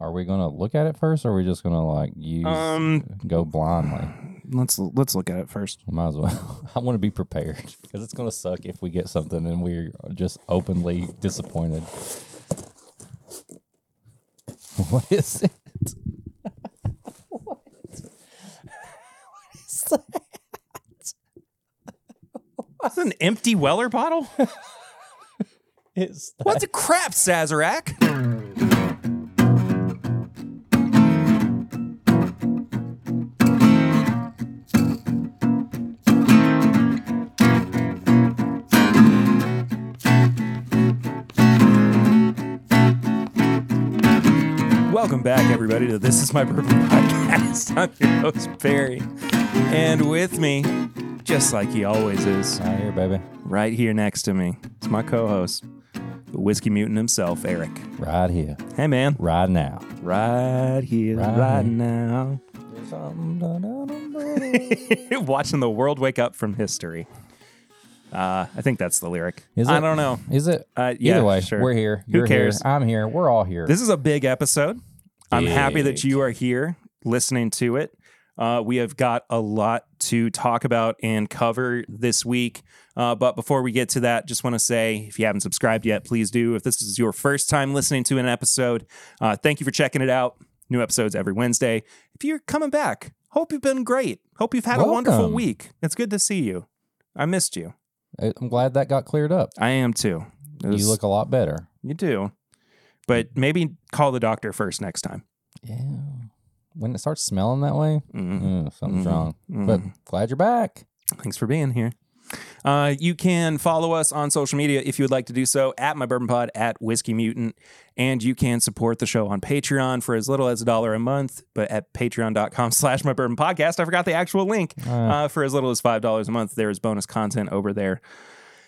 are we gonna look at it first, or are we just gonna like use Um, go blindly? let's let's look at it first. Might as well. I want to be prepared because it's gonna suck if we get something and we're just openly disappointed. What is it? what? what is that? That's an empty Weller bottle. It's what the crap, Sazerac? Back, everybody, to This Is My Bourbon Podcast. I'm your host, Barry. And with me, just like he always is, Right here, baby. right here next to me, it's my co host, the whiskey mutant himself, Eric. Right here, Hey, man. right now. Right here, Right right, now. Watching the world wake up from history. Uh, I think that's the lyric. Is it? I it? don't know. Is it? Uh, yeah, Either way, sure. we're here. Who You're cares? here. I'm here. We're all here. This is a big episode. I'm happy that you are here listening to it. Uh, we have got a lot to talk about and cover this week. Uh, but before we get to that, just want to say if you haven't subscribed yet, please do. If this is your first time listening to an episode, uh, thank you for checking it out. New episodes every Wednesday. If you're coming back, hope you've been great. Hope you've had a wonderful week. It's good to see you. I missed you. I'm glad that got cleared up. I am too. Was- You look a lot better. you do. But maybe call the doctor first next time. Yeah. When it starts smelling that way, Mhm. mm, something's Mhm. wrong. Mhm. But glad you're back. Thanks for being here. Uh, you can follow us on social media if you would like to do so at my bourbon pod at whiskey mutant and you can support the show on patreon for as little as a dollar a month but at patreon.com slash my bourbon podcast i forgot the actual link uh, for as little as five dollars a month there is bonus content over there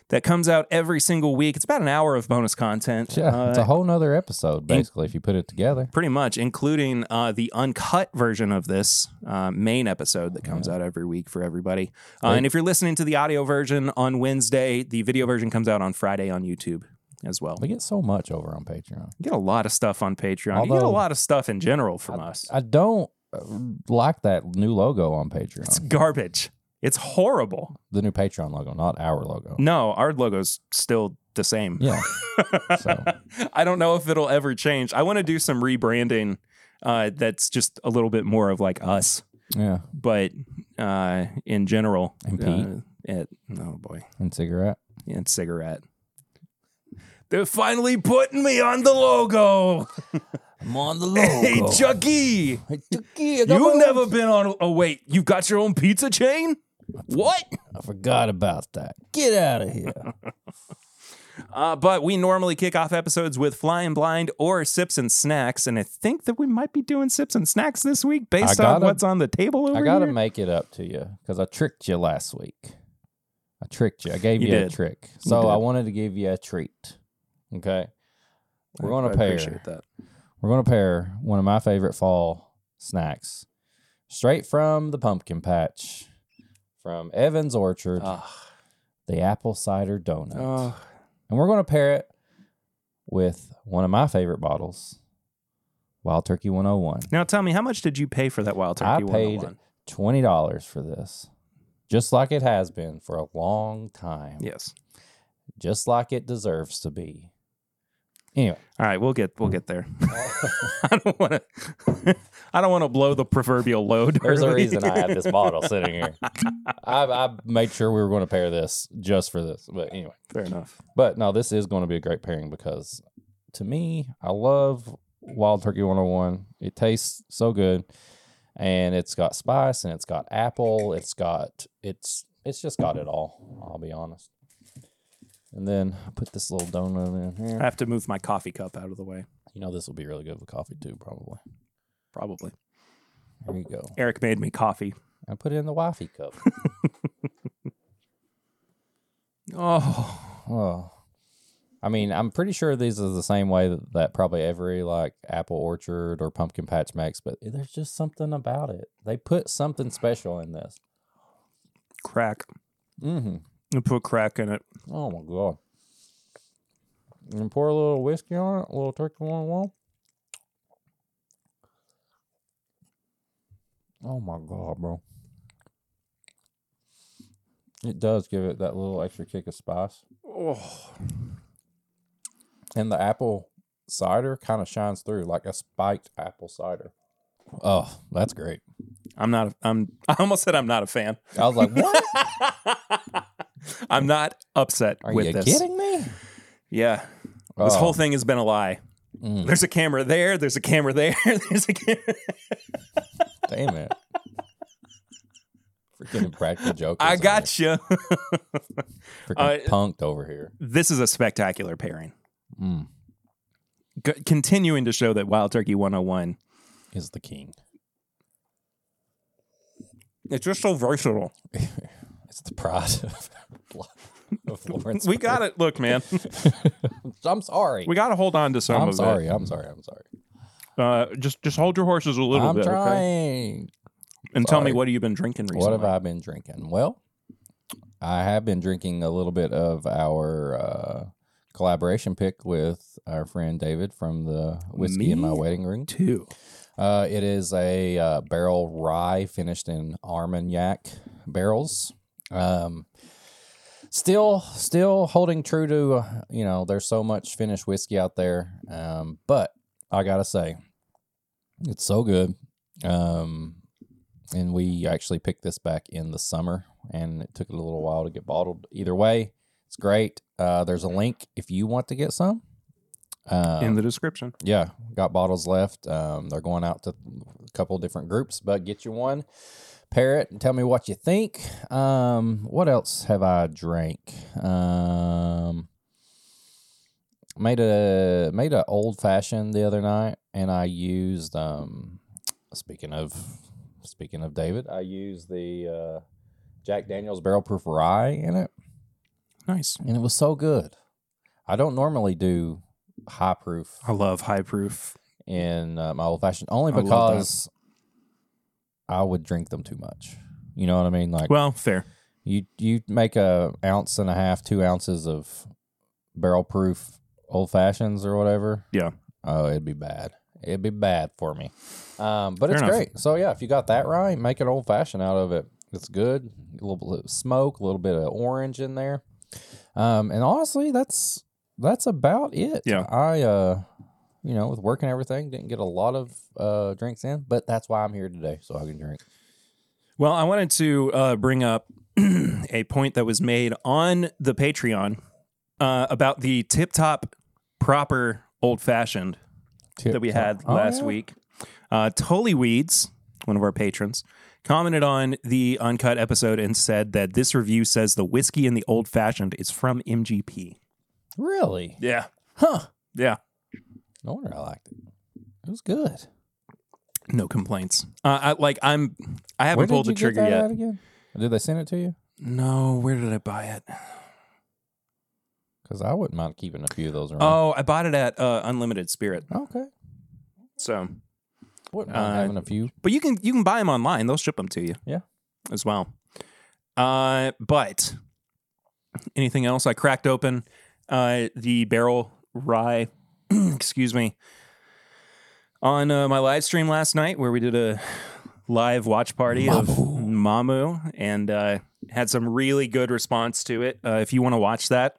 that comes out every single week it's about an hour of bonus content Yeah, Uh, it's a whole nother episode, basically, if you put it together. pretty much, including uh, the uncut version of this uh, main episode that comes out every week for everybody. Uh, and if you're listening to the audio version on Wednesday, the video version comes out on Friday on YouTube as well. We get so much over on Patreon. You get a lot of stuff on Patreon. you get a lot of stuff in general from us. I don't uh, like that new logo on Patreon. It's garbage. It's horrible. The new Patreon logo, not our logo. No, our logo's still the same. Yeah. So I don't know if it'll ever change. I want to do some rebranding uh, that's just a little bit more of like us. yeah. but uh, in general, And Pete? uh, it, oh boy, And cigarette. and cigarette. They're finally putting me on the logo. I'm on the logo. Hey, Chucky, Hey, Chucky, you've never own- been on. Oh wait, you've got your own pizza chain? What? I forgot about that. Get out of here. Uh, but we normally kick off episodes with Flying Blind or Sips and Snacks, and I think that we might be doing Sips and Snacks this week based on gotta- what's on the table over here. I got to here. make it up to you because I tricked you last week. I tricked you. I gave You you, a trick. So I wanted to give you a treat. Okay. We're going to pair. appreciate that. We're going to pair one of my favorite fall snacks straight from the pumpkin patch from Evans Orchard, Ah. the apple cider donut. Oh, And we're going to pair it with one of my favorite bottles, Wild Turkey 101. now tell me, how much did you pay for that Wild Turkey I Turkey paid 101? $20 for this, just like it has been for a long time, Yes. just like it deserves to be. Anyway, All right, we'll get we'll get there. I don't want to. I don't want to blow the proverbial load. there's a reason I have this bottle sitting here. I, I made sure we were going to pair this just for this. But anyway, Fair enough. but no, this is going to be a great pairing because to me, I love Wild Turkey 101. It tastes so good. And it's got spice and it's got apple. It's got it's it's just got it all, I'll be honest. And then I put this little donut in here. I have to move my coffee cup out of the way. You know this will be really good with coffee too, probably. Probably. Here you go. Eric made me coffee. I put it in the wifey cup. Oh, Oh, I mean, I'm pretty sure these are the same way that, that probably every like apple orchard or pumpkin patch makes, but there's just something about it. They put something special in this. crack. Mm-hmm. I put crack in it. Oh my god! And pour a little whiskey on it, a little turkey on one. Oh my god, bro. It does give it that little extra kick of spice. Oh, And the apple cider kind of shines through like a spiked apple cider. Oh, that's great. I'm not. I'm. I almost said I'm not a fan. I was like, what? I'm not upset with this. Are with you this. kidding me? Yeah, this Oh, whole thing has been a lie. mm, There's a camera there. There's a camera there. There's a camera. damn it. Freaking practical joke. I got you. Freaking Uh, punked over here. this is a spectacular pairing. Mm, C- continuing to show that Wild Turkey 101 is the king. it's just so versatile. It's the pride of, of Lawrence. We got it. Look, man, I'm sorry. we got to hold on to some I'm of sorry. I'm sorry. I'm sorry. Uh, just just hold your horses a little bit. I'm bit, okay? trying. And tell me what have you been drinking recently? What have I been drinking? Well, I have been drinking a little bit of our uh, collaboration pick with our friend David from the Whiskey in My Wedding Ring. too. Uh, it is a uh, barrel rye finished in Armagnac barrels. Um, still, still holding true to uh, you know. There's so much finished whiskey out there, um, but I gotta say, it's so good. Um, and we actually picked this back in the summer, and it took a little while to get bottled. Either way, it's great. Uh, there's a link if you want to get some. Um, in the description. yeah, got bottles left. Um, they're going out to a couple different groups, but get you one, pair it, and tell me what you think. Um, what else have I drank? Um, made a made a old fashioned the other night, and I used. Um, speaking of speaking of David, I used the uh, Jack Daniel's barrel proof rye in it Nice. and it was so good. I don't normally do high proof I love high proof. in uh, my old fashioned only I love that. because I would drink them too much. You know what I mean? Like Well, fair. you you make a ounce and a half, two ounces of barrel proof old fashions or whatever. Yeah. Oh, it'd be bad. It'd be bad for me. Um, but Fair it's enough. great. So yeah, if you got that right, make an old fashioned out of it. It's good. A little bit of smoke, a little bit of orange in there. Um, and honestly, that's that's about it. Yeah. I uh you know, with work and everything, didn't get a lot of uh drinks in, but that's why I'm here today, so I can drink. Well, I wanted to uh, bring up a point that was made on the Patreon uh, about the tip top proper old fashioned that we had Oh, last yeah? week. Uh, Tully Weeds, one of our patrons, commented on the uncut episode and said that this review says the whiskey in the old fashioned is from MGP. Really? Yeah. Huh. Yeah. No wonder I liked it. It was good. No complaints. Uh, I, like I'm, I Where haven't did pulled the you get trigger that yet. again? Did they send it to you? No, where did I buy it? Because I wouldn't mind keeping a few of those around. Oh, I bought it at uh, Unlimited Spirit. okay. So, Wouldn't mind Uh, having a few. but you can you can buy them online. They'll ship them to you. Yeah. as well. Uh, but anything else? I cracked open uh, the barrel rye. excuse me. On uh, my live stream last night, where we did a live watch party of Mamu, and uh, had some really good response to it. Uh, if you want to watch that,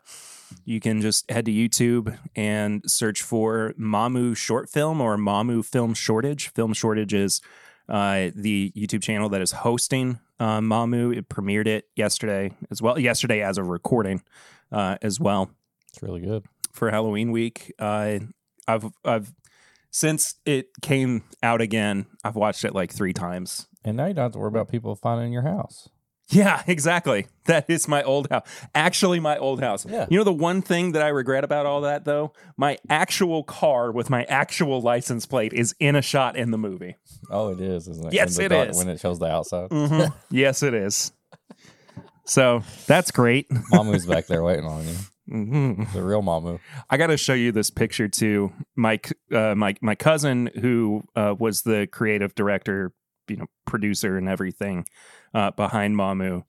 you can just head to YouTube and search for Mamu short film or Mamu film shortage. Film shortage is uh, the YouTube channel that is hosting uh, Mamu. It premiered it yesterday as well. Yesterday, as a recording, uh, as well It's really good. For Halloween week. Uh, I've I've since it came out again. I've watched it like three times. And now you don't have to worry about people finding your house. Yeah, exactly. That is my old house. Actually, my old house. Yeah. You know the one thing that I regret about all that though, my actual car with my actual license plate is in a shot in the movie. Oh, it is, isn't it? Yes, it dark- is. When it shows the outside. Mhm. yes, it is. So that's great. Mamu's back there waiting on you. Mhm. The real Mamu. I got to show you this picture too. My uh, my my cousin, who uh, was the creative director, you know, producer and everything uh, behind Mamu.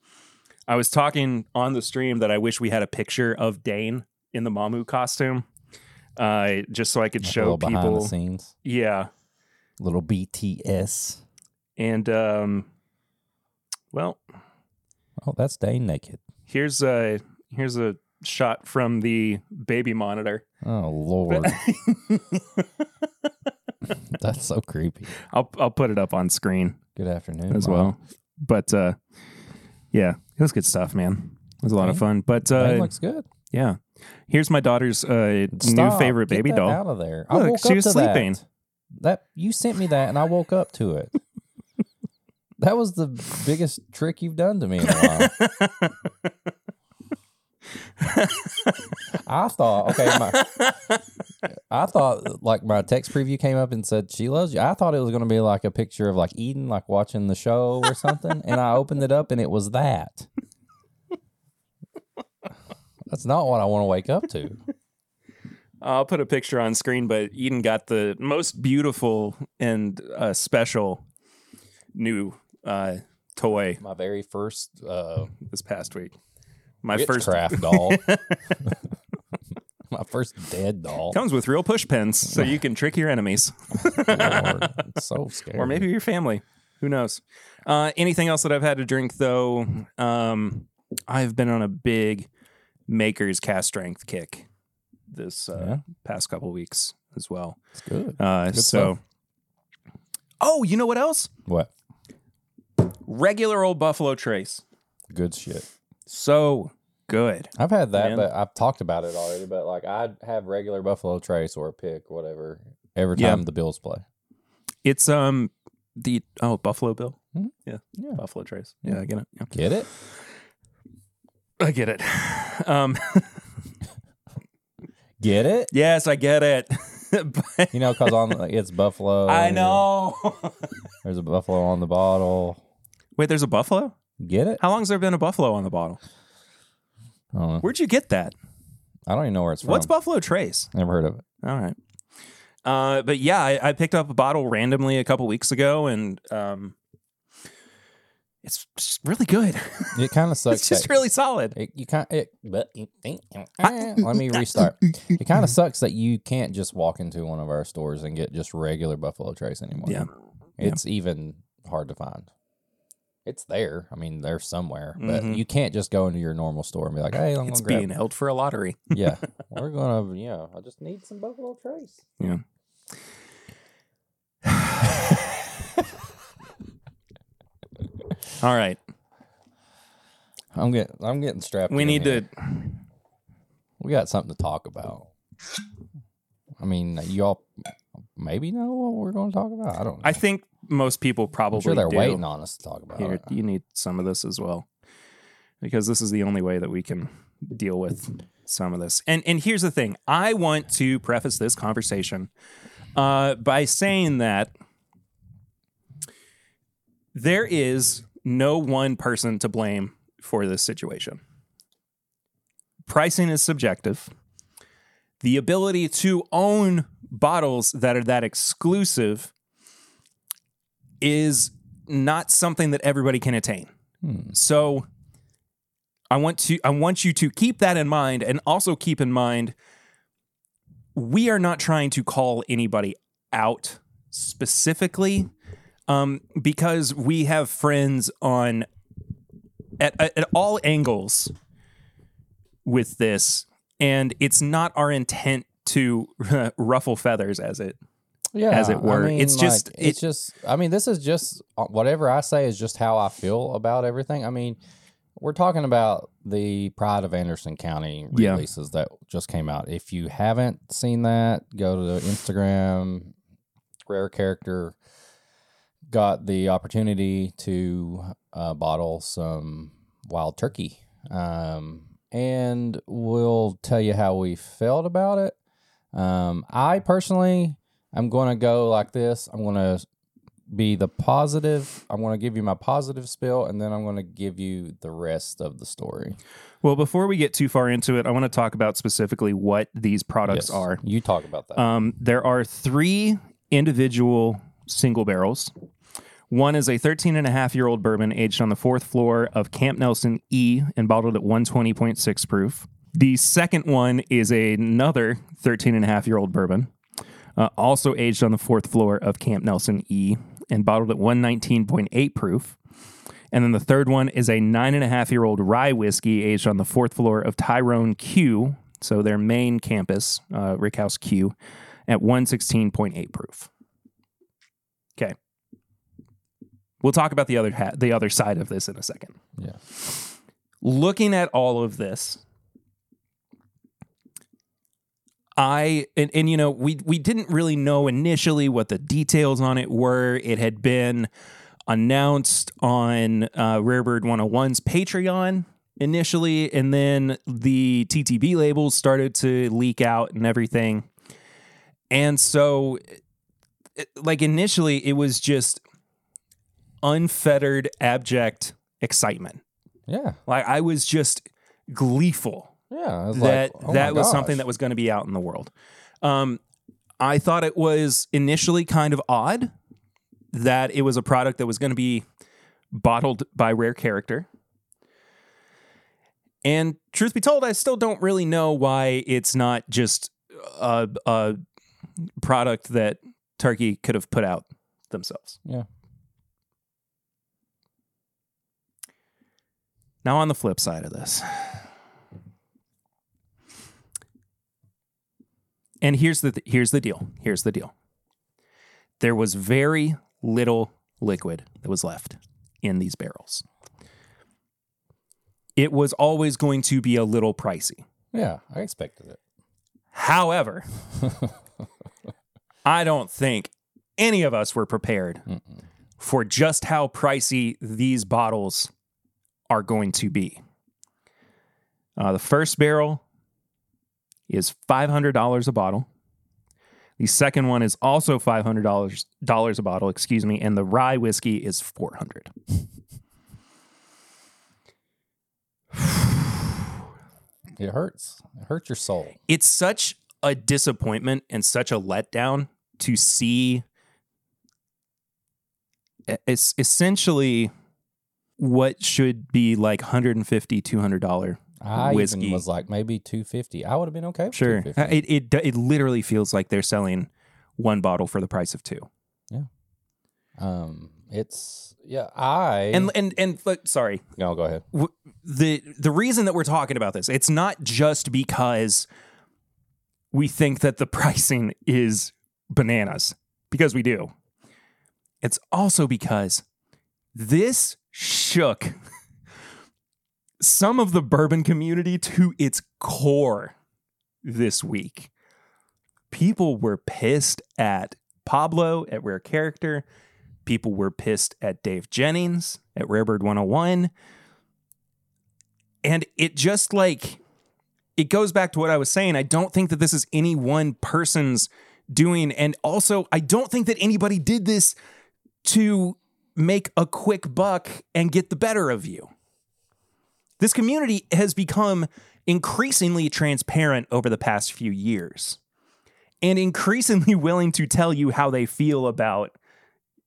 I was talking on the stream that I wish we had a picture of Dane in the Mamu costume, uh, just so I could Like a show little behind the people. scenes. Yeah, Little BTS. And um, well, Oh, that's Dane naked. here's a here's a shot from the baby monitor. Oh Lord, that's so creepy. I'll I'll put it up on screen Good afternoon as Mom. well. But uh, yeah, it was good stuff, man. It was a lot of fun. But uh, looks good. yeah, here's my daughter's uh, new favorite Get baby doll. Out of there. I Look, woke she up was to sleeping. That. that you sent me that, and I woke up to it. that was the biggest trick you've done to me in a while. I thought, okay, my, I thought like my text preview came up and said she loves you. I thought it was going to be like a picture of like Eden, like watching the show or something, and I opened it up and it was that. That's not what I want to wake up to. I'll put a picture on screen, but Eden got the most beautiful and uh, special new uh, toy My very first uh, this past week. My first craft doll. My first dead doll. comes with real push pins, so you can trick your enemies Lord, so scary. or maybe your family. Who knows? Uh, anything else that I've had to drink though? Um, I've been on a big Maker's cask strength kick this uh, Yeah. past couple weeks as well. it's good. Uh, Good so, oh, you know what else? What? Regular old Buffalo Trace. Good shit. So good. I've had that, Man. but I've talked about it already. But like, I'd have regular Buffalo Trace or a pick, whatever, every Yeah. time the Bills play. It's um the oh Buffalo Bill. Mhm. Yeah. Yeah. Buffalo Trace. Yeah, I get it. Yeah. Get it? I get it. Um Get it? yes, I get it. But- You know, because on like, it's Buffalo. I know. There's a Buffalo on the bottle. Wait, there's a buffalo? Get it? How long's there been a buffalo on the bottle? I don't know. Where'd you get that? I don't even know where it's from. What's Buffalo Trace? Never heard of it. All right. Uh, but yeah, I, I picked up a bottle randomly a couple weeks ago, and um, it's just really good. It kind of sucks. it's just that- really solid. It, you can't. It, but you think. eh, let me restart. It kind of sucks that you can't just walk into one of our stores and get just regular Buffalo Trace anymore. Yeah. it's even hard to find. It's there. I mean, they're somewhere, but Mhm. you can't just go into your normal store and be like, "Hey, I'm It's gonna grab." being held for a lottery. yeah, we're gonna. Yeah, I just need some Buffalo Trace. Yeah. All right. I'm getting. I'm getting strapped. We need here. to. We got something to talk about. I mean, you all maybe know what we're going to talk about. I don't. know. I think most people probably I'm sure they're do. waiting on us to talk about Here, it. you need some of this as well, because this is the only way that we can deal with some of this. And and here's the thing: I want to preface this conversation uh, by saying that there is no one person to blame for this situation. Pricing is subjective. The ability to own bottles that are that exclusive is not something that everybody can attain. Hmm. So I want to I want you to keep that in mind and also keep in mind we are not trying to call anybody out specifically um, because we have friends on at, at, at all angles with this and it's not our intent to ruffle feathers as it yeah, as it were. I mean, It's just- like, it's just. I mean, this is just uh, whatever I say is just how I feel about everything. I mean, we're talking about the Pride of Anderson County Yeah. releases that just came out. If you haven't seen that, go to the Instagram. Rare character got the opportunity to uh, bottle some wild turkey, um, and we'll tell you how we felt about it. Um, I personally, I'm going to go like this. I'm going to be the positive. I'm going to give you my positive spill, and then I'm going to give you the rest of the story. Well, before we get too far into it, I want to talk about specifically what these products Yes, are. You talk about that. Um, there are three individual single barrels. One is a 13 and a half year old bourbon aged on the fourth floor of Camp Nelson E and bottled at 120.6 proof. The second one is another 13 and a half year old bourbon, uh, also aged on the fourth floor of Camp Nelson E and bottled at 119.8 proof. And then the third one is a nine and a half year old rye whiskey aged on the fourth floor of Tyrone Q, so their main campus, uh, Rickhouse Q, at 116.8 proof. Okay. We'll talk about the other ha- the other side of this in a second. Yeah. Looking at all of this, I and, and you know we we didn't really know initially what the details on it were. It had been announced on uh, Rarebird 101's Patreon initially, and then the TTB labels started to leak out and everything. And so, like initially, it was just unfettered, abject excitement. Yeah. Like I was just gleeful Yeah. That like, oh that was something that was going to be out in the world. Um, I thought it was initially kind of odd that it was a product that was going to be bottled by Rare Character. And truth be told, I still don't really know why it's not just a, a product that Turkey could have put out themselves. Yeah. Now, on the flip side of this, and here's the th- here's the deal. Here's the deal. There was very little liquid that was left in these barrels. It was always going to be a little pricey. Yeah. I expected it. However, I don't think any of us were prepared Mm-mm. for just how pricey these bottles are going to be. Uh, the first barrel is $500 a bottle. The second one is also $500 a bottle, excuse me, and the rye whiskey is 400. It hurts. It hurts your soul. It's such a disappointment and such a letdown to see it's essentially what should be like 150 200 dollar I Whiskey. even was like maybe two fifty. I would have been okay. With Sure. 250. It, it it literally feels like they're selling one bottle for the price of two. Um, it's yeah. I And and and sorry, no, go ahead. w- the the reason that we're talking about this, it's not just because we think that the pricing is bananas because we do. It's also because this shook some of the bourbon community to its core this week. People were pissed at Pablo at Rare Character. People were pissed at Dave Jennings at Rarebird 101. And it just like it goes back to what I was saying. I don't think that this is any one person's doing. And also, I don't think that anybody did this to make a quick buck and get the better of you. This community has become increasingly transparent over the past few years and increasingly willing to tell you how they feel about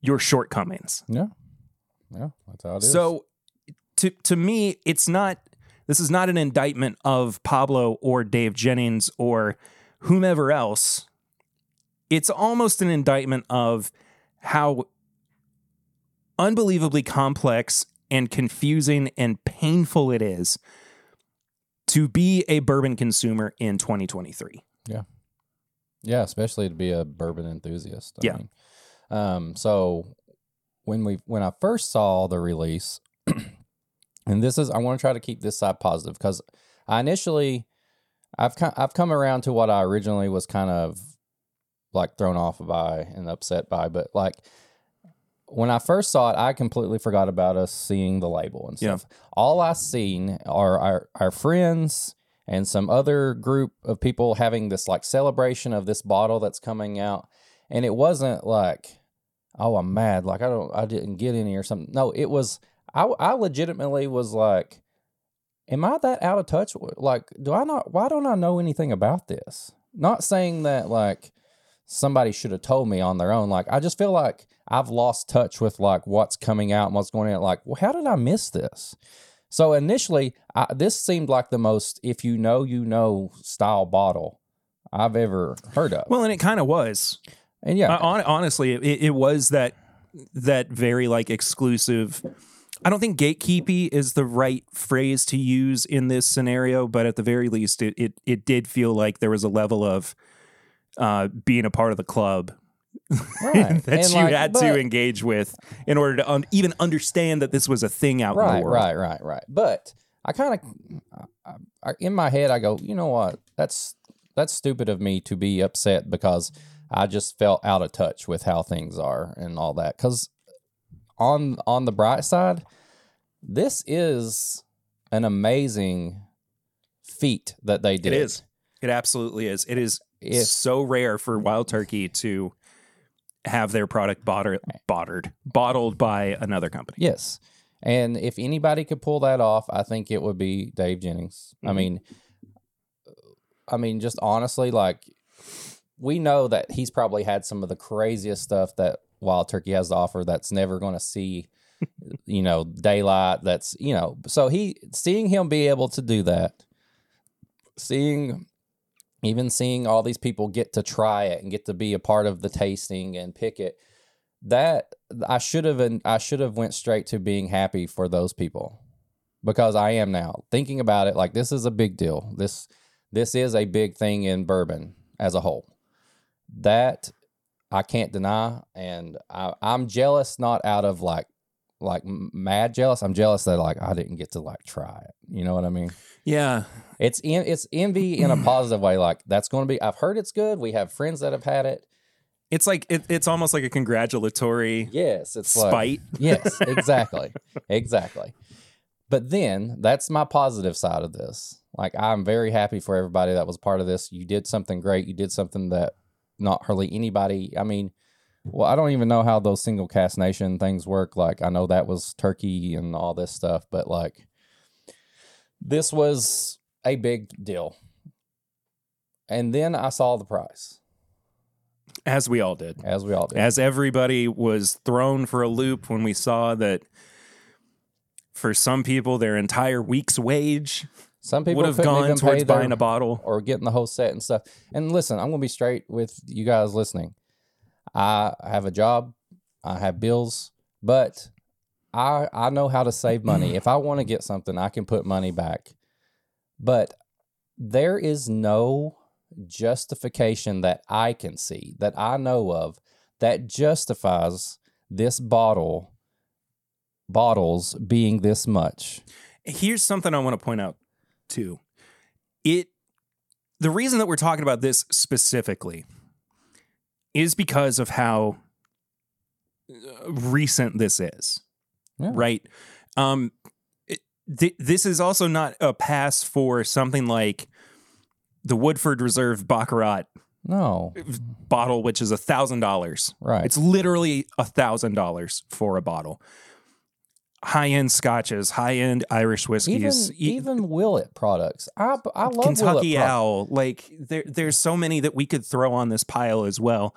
your shortcomings. Yeah, yeah. That's how it is. So to to me, it's not this is not an indictment of Pablo or Dave Jennings or whomever else. It's almost an indictment of how unbelievably complex and confusing and painful it is to be a bourbon consumer in 2023. yeah, Yeah, especially to be a bourbon enthusiast. I Yeah. mean, um. So when we when I first saw the release, and this is I want to try to keep this side positive because I initially I've kind I've come around to what I originally was kind of like thrown off by and upset by, but like when I first saw it, I completely forgot about us seeing the label and Yeah. stuff. All I seen are our our friends and some other group of people having this like celebration of this bottle that's coming out, and it wasn't like, oh, I'm mad, like I don't, I didn't get any or something. No, it was. I I legitimately was like, am I that out of touch? Like, do I not? Why don't I know anything about this? Not saying that like somebody should have told me on their own. Like, I just feel like I've lost touch with like what's coming out and what's going on. Like, well, how did I miss this? So initially, I, this seemed like the most if you know, you know style bottle I've ever heard of. Well, and it kind of was. and yeah, hon- honestly, it, it was that that very like exclusive. I don't think gatekeepy is the right phrase to use in this scenario, but at the very least, it it, it did feel like there was a level of uh, being a part of the club Right. that And, you like, had but- to engage with in order to un- even understand that this was a thing out in right, the world. right, right, right. But I kind of, in my head, I go, you know what? That's that's stupid of me to be upset because I just felt out of touch with how things are and all that. Because on on the bright side, this is an amazing feat that they did. It is. It absolutely is. It is If so rare for Wild Turkey to have their product bottled, bottled, bottled by another company. Yes. And if anybody could pull that off, I think it would be Dave Jennings. I Mhm. mean, I mean, just honestly, like we know that he's probably had some of the craziest stuff that Wild Turkey has to offer that's never going to see, you know, daylight. That's you know, so he seeing him be able to do that, seeing even seeing all these people get to try it and get to be a part of the tasting and pick it that I should have I should have went straight to being happy for those people because I am now thinking about it like this is a big deal. This this is a big thing in bourbon as a whole. That I can't deny and I, I'm jealous not out of like like mad jealous. I'm jealous that like I didn't get to like try it. You know what I mean? Yeah. It's in, it's envy in a positive way. Like that's going to be. I've heard it's good. We have friends that have had it. It's like it, it's almost like a congratulatory Yes, it's like spite. yes, exactly. exactly. But then that's my positive side of this. Like I'm very happy for everybody that was part of this. You did something great. You did something that not hardly anybody. I mean, well, I don't even know how those Single Cask Nation things work. Like I know that was Turkey and all this stuff, but like this was a big deal. And then I saw the price, as we all did. as we all did. As everybody was thrown for a loop when we saw that for some people their entire week's wage Some people would have gone towards their- buying a bottle. or getting the whole set and stuff. And listen, I'm going to be straight with you guys listening. I have a job, I have bills, but I I know how to save money. if I want to get something, I can put money back. But there is no justification that I can see that I know of that justifies this bottle bottles being this much. Here's something I want to point out too. It the reason that we're talking about this specifically is because of how uh, recent this is. Yeah. Right? Um it, th- this is also not a pass for something like the Woodford Reserve Baccarat No. bottle, which is a thousand dollars. Right. It's literally a thousand dollars for a bottle. High end scotches, high end Irish even whiskeys, e- even Willet products. I I love Kentucky Willet pro- Owl. Like there, there's so many that we could throw on this pile as well.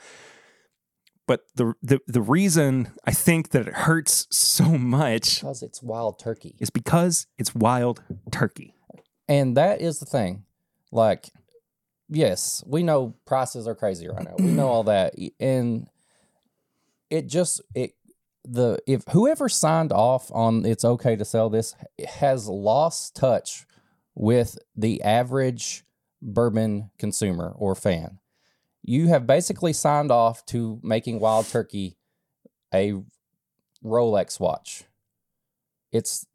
But the the the reason I think that it hurts so much because it's wild turkey, is because it's wild turkey. and that is the thing. Like, yes, we know prices are crazy right now. We know all that, and it just it the if whoever signed off on it's okay to sell this has lost touch with the average bourbon consumer or fan. You have basically signed off to making Wild Turkey a Rolex watch. It's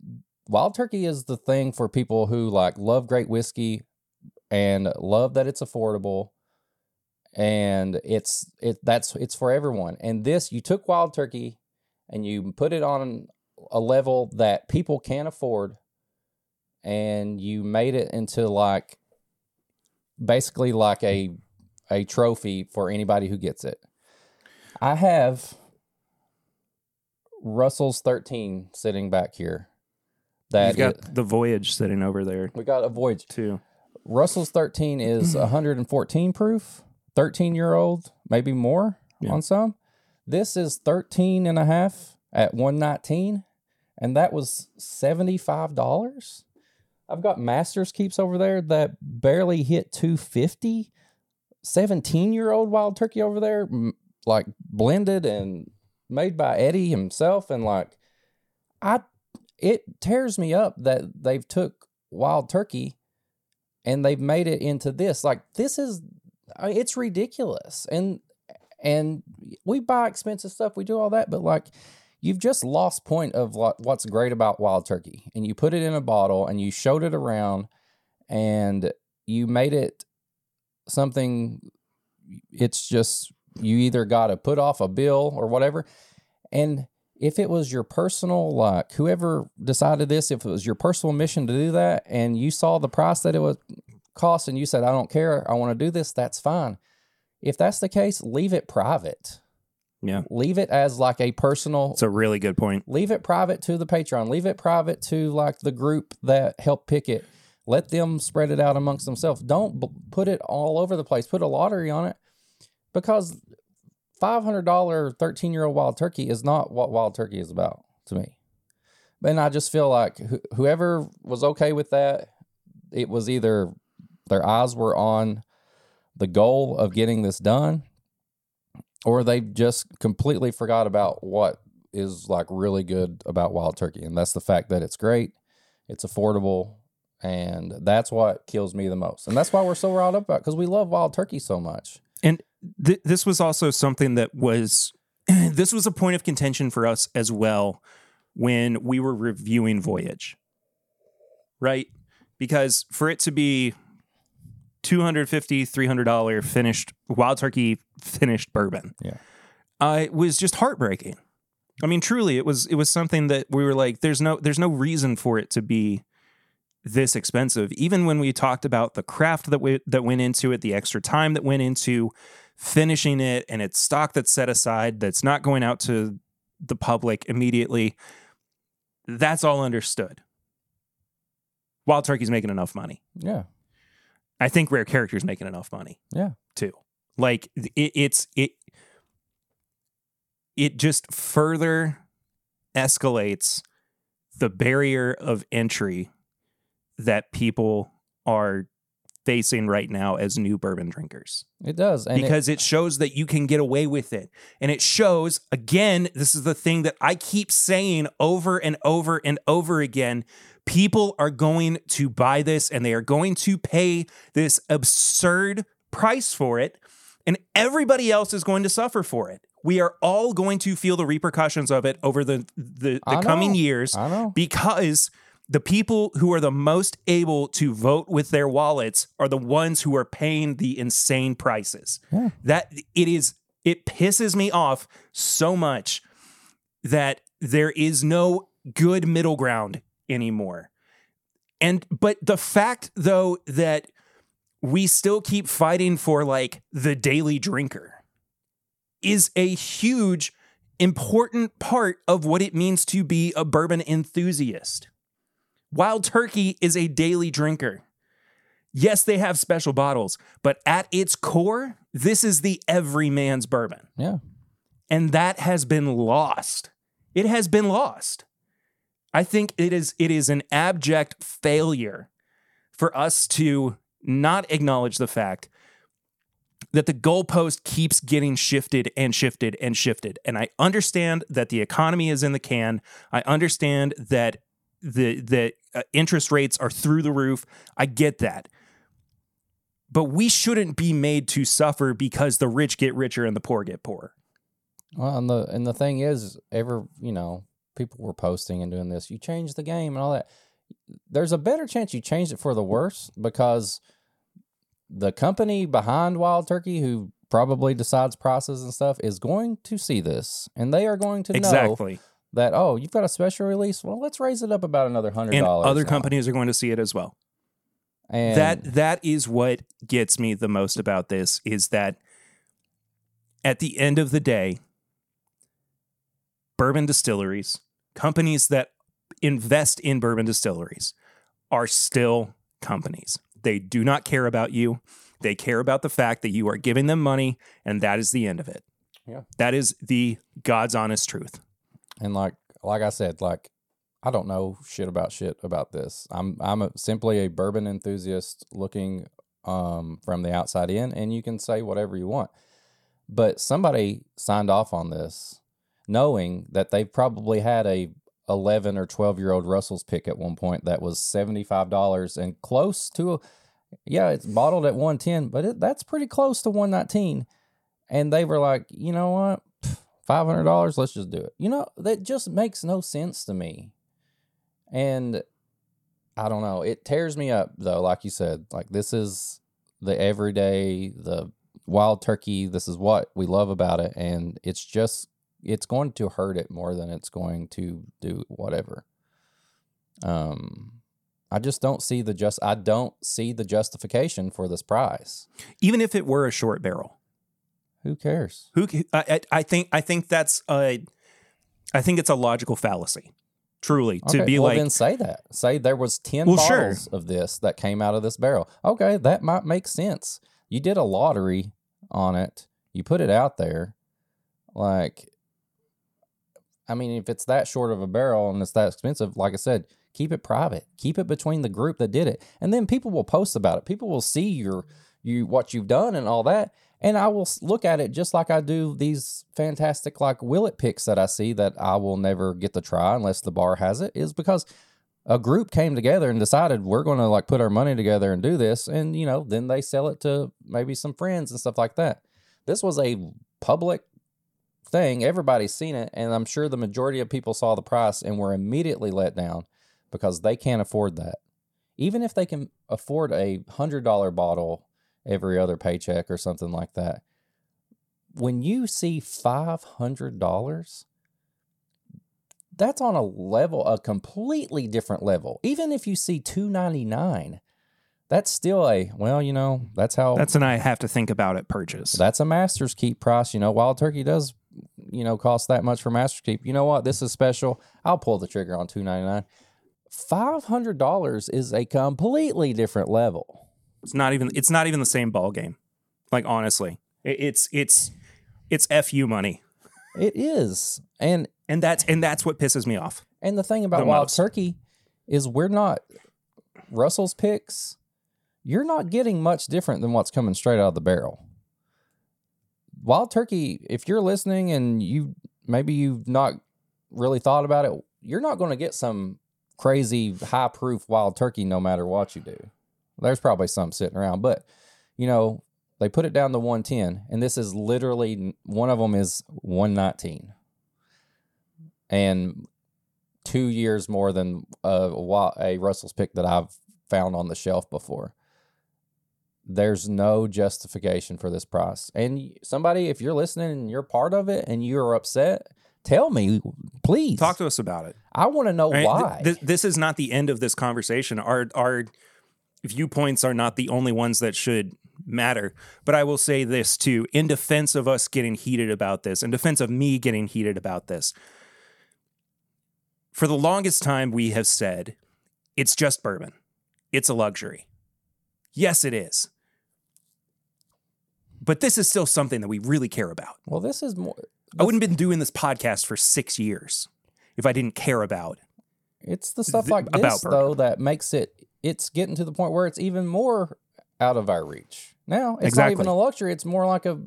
Wild Turkey is the thing for people who like love great whiskey and love that it's affordable and it's it that's it's for everyone. And this you took Wild Turkey and you put it on a level that people can't afford and you made it into like basically like a a trophy for anybody who gets it. I have Russell's 13 sitting back here. That You've got it- the voyage sitting over there we got a voyage. too. Russell's 13 is 114 proof, 13 year old, maybe more Yeah. on some. This is 13 and a half at 119, and that was $75. I've got Masters Keeps over there that barely hit 250. 17 year old wild turkey over there, like blended and made by Eddie himself, and like, I, it tears me up that they've took Wild Turkey, and they've made it into this. Like, this is, it's ridiculous, and and we buy expensive stuff, we do all that, but like. You've just lost point of what's great about wild turkey, and you put it in a bottle and you showed it around, and you made it something it's just you either got to put off a bill or whatever and if it was your personal like whoever decided this if it was your personal mission to do that and you saw the price that it would cost and you said i don't care i want to do this that's fine if that's the case leave it private. Yeah. leave it as like a personal It's a really good point. leave it private to the patreon. Leave it private to like the group that helped pick it. Let them spread it out amongst themselves. Don't b- put it all over the place. Put a lottery on it. Because $500 13 year old wild turkey is not what wild turkey is about to me. And i just feel like wh- whoever was okay with that it was either their eyes were on the goal of getting this done or they just completely forgot about what is like really good about wild turkey and that's the fact that it's great it's affordable and that's what kills me the most and that's why we're so riled up about because we love wild turkey so much And th- this was also something that was this was a point of contention for us as well when we were reviewing Voyage. Right? Because for it to be 250 $300 finished wild turkey finished bourbon. Yeah. Uh, it was just heartbreaking. I mean truly it was it was something that we were like there's no there's no reason for it to be this expensive. Even when we talked about the craft that we, that went into it, the extra time that went into finishing it, and it's stock that's set aside that's not going out to the public immediately. That's all understood. Wild Turkey's making enough money. yeah I think Rare Character's making enough money yeah. too. Like it, it's it it just further escalates the barrier of entry that people are facing right now as new bourbon drinkers. It does and it- because it, shows that you can get away with it. And it shows again this is the thing that I keep saying over and over and over again people are going to buy this and they are going to pay this absurd price for it and everybody else is going to suffer for it we are all going to feel the repercussions of it over the the, the coming years because the people who are the most able to vote with their wallets are the ones who are paying the insane prices. Yeah. That it is it pisses me off so much that there is no good middle ground anymore. And but the fact though that we still keep fighting for like the daily drinker is a huge important part of what it means to be a bourbon enthusiast. Wild Turkey is a daily drinker. Yes, they have special bottles, but at its core, this is the everyman's bourbon. yeah And that has been lost. It has been lost. I think it is it is an abject failure for us to not acknowledge the fact that the goalpost keeps getting shifted and shifted and shifted. And I understand that the economy is in the can. I understand that the the uh, interest rates are through the roof. I get that. But we shouldn't be made to suffer because the rich get richer and the poor get poorer. Well, and the and the thing is, ever you know, people were posting and doing this. You change the game and all that. There's a better chance you changed it for the worse because the company behind Wild Turkey, who probably decides prices and stuff, is going to see this, and they are going to know Exactly. that oh, you've got a special release. Well, let's raise it up about another hundred And dollars. other companies are going to see it as well. and that that is what gets me the most about this is that at the end of the day bourbon distilleries companies that invest in bourbon distilleries are still companies they do not care about you they care about the fact that you are giving them money and that is the end of it Yeah. that is the god's honest truth And like like I said, like I don't know shit about shit about this. I'm I'm a, simply a bourbon enthusiast looking um from the outside in, and you can say whatever you want. But somebody signed off on this. Knowing that they've probably had a 11 or 12 year old Russell's pick at one point that was $75 and close to a, yeah, it's bottled at 110, but it, that's pretty close to 119. And they were like, you know what? $500, let's just do it. You know, that just makes no sense to me. And I don't know. It tears me up though, like you said. Like this is the everyday, the wild turkey. This is what we love about it. And it's just it's going to hurt it more than it's going to do whatever. Um I just don't see the just I don't see the justification for this price. Even if it were a short barrel. Who cares? Who I, I, I think I think that's a I think it's a logical fallacy. Truly, to Okay, be well, like then say that. Say there was ten Well, sure. bottles of this that came out of this barrel. Okay, that might make sense. You did a lottery on it. You put it out there. Like, I mean, if it's that short of a barrel and it's that expensive, like I said, keep it private. Keep it between the group that did it, and then people will post about it. People will see your you what you've done and all that. And I will look at it just like I do these fantastic like Willet picks that I see that I will never get to try unless the bar has it is because a group came together and decided we're going to like put our money together and do this and you know then they sell it to maybe some friends and stuff like that. This was a public thing, everybody's seen it and I'm sure the majority of people saw the price and were immediately let down because they can't afford that. Even if they can afford a $100 bottle every other paycheck or something like that. When you see $500, that's on a level, a completely different level. Even if you see 299, that's still a, well, you know, that's how that's an I have to think about it purchase. that's a master's keep price. You know, wild turkey does, you know, cost that much for master's keep. You know what? This is special. I'll pull the trigger on 299. $500 is a completely different level. It's not even it's not even the same ball game. Like honestly, it's it's it's fu money, It is. And and that's and that's what pisses me off. And the thing about The wild most. turkey is we're not Russell's picks. You're not getting much different than what's coming straight out of the barrel. Wild turkey, if you're listening and you maybe you've not really thought about it, you're not going to get some crazy high proof wild turkey no matter what you do. There's probably some sitting around, but you know, they put it down to 110 and this is literally one of them is 119. And two years more than a, a Russell's pick that I've found on the shelf before. There's no justification for this price. And somebody, if you're listening and you're part of it and you're upset, tell me, please. Talk to us about it. I want to know Right? Th- why. th- this is not the end of this conversation. Our our viewpoints are not the only ones that should matter. But I will say this too, in defense of us getting heated about this, in defense of me getting heated about this. For the longest time, we have said it's just bourbon. It's a luxury. Yes, it is. But this is still something that we really care about. well, this is more. I wouldn't have been doing this podcast for six years if I didn't care about It's the stuff th- like about this though that makes it. It's getting to the point where it's even more out of our reach. Now it's Exactly. not even a luxury. It's more like a.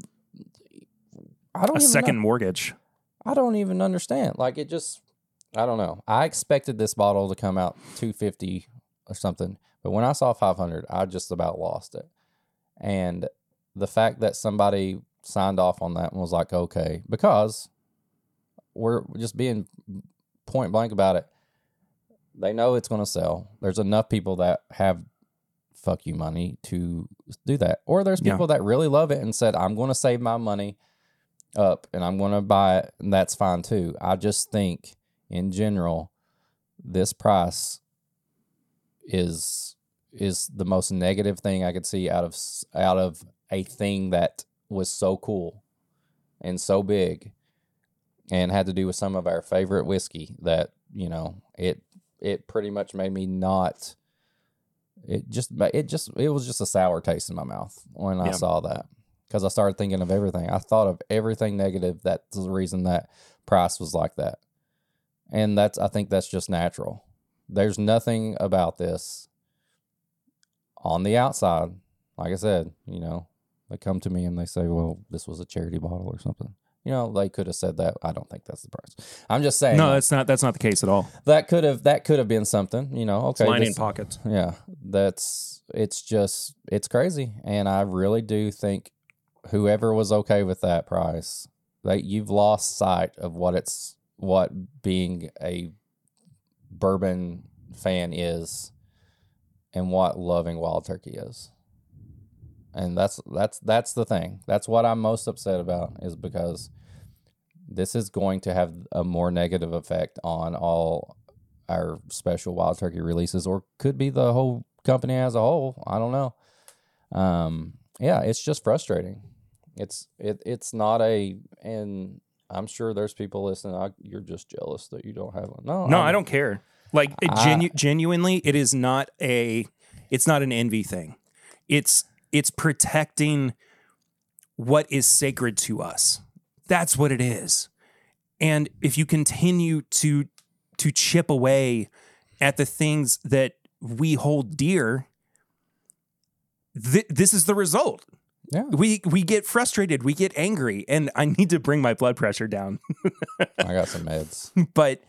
I don't a second Know. mortgage. I don't even understand. Like it just. I don't know. I expected this bottle to come out two fifty or something, but when I saw five hundred, I just about lost it. And the fact that somebody signed off on that and was like, okay, because we're just being point blank about it. They know it's going to sell. There's enough people that have fuck you money to do that. Or there's Yeah. people that really love it and said, I'm going to save my money up and I'm going to buy it. And that's fine too. I just think in general, this price is is the most negative thing I could see out of out of a thing that was so cool and so big and had to do with some of our favorite whiskey that you know it it pretty much made me not it just it just it was just a sour taste in my mouth when I saw that because I started thinking of everything. I thought of everything negative that's the reason that price was like that. And that's I think that's just natural. There's nothing about this on the outside like I said you know they come to me and they say well this was a charity bottle or something You know, they could have said that. I don't think that's the price. I'm just saying. No, that's not that's not the case at all. that could have that could have been something. You know, okay, Lining this- pockets. yeah, that's it's just it's crazy, and I really do think whoever was okay with that price, that you've lost sight of what it's what being a bourbon fan is, and what loving wild turkey is. And that's that's that's the thing. That's what I'm most upset about is because this is going to have a more negative effect on all our special wild turkey releases or could be the whole company as a whole i don't know um yeah it's just frustrating it's it it's not a and i'm sure there's people listening I, you're just jealous that you don't have one no No, I'm- I don't care. Like it I- genu- genuinely, it is not a it's not an envy thing. It's it's protecting what is sacred to us. That's what it is. And if you continue to to chip away at the things that we hold dear, th- this is the result. yeah We we get frustrated, we get angry, and I need to bring my blood pressure down. i got some meds but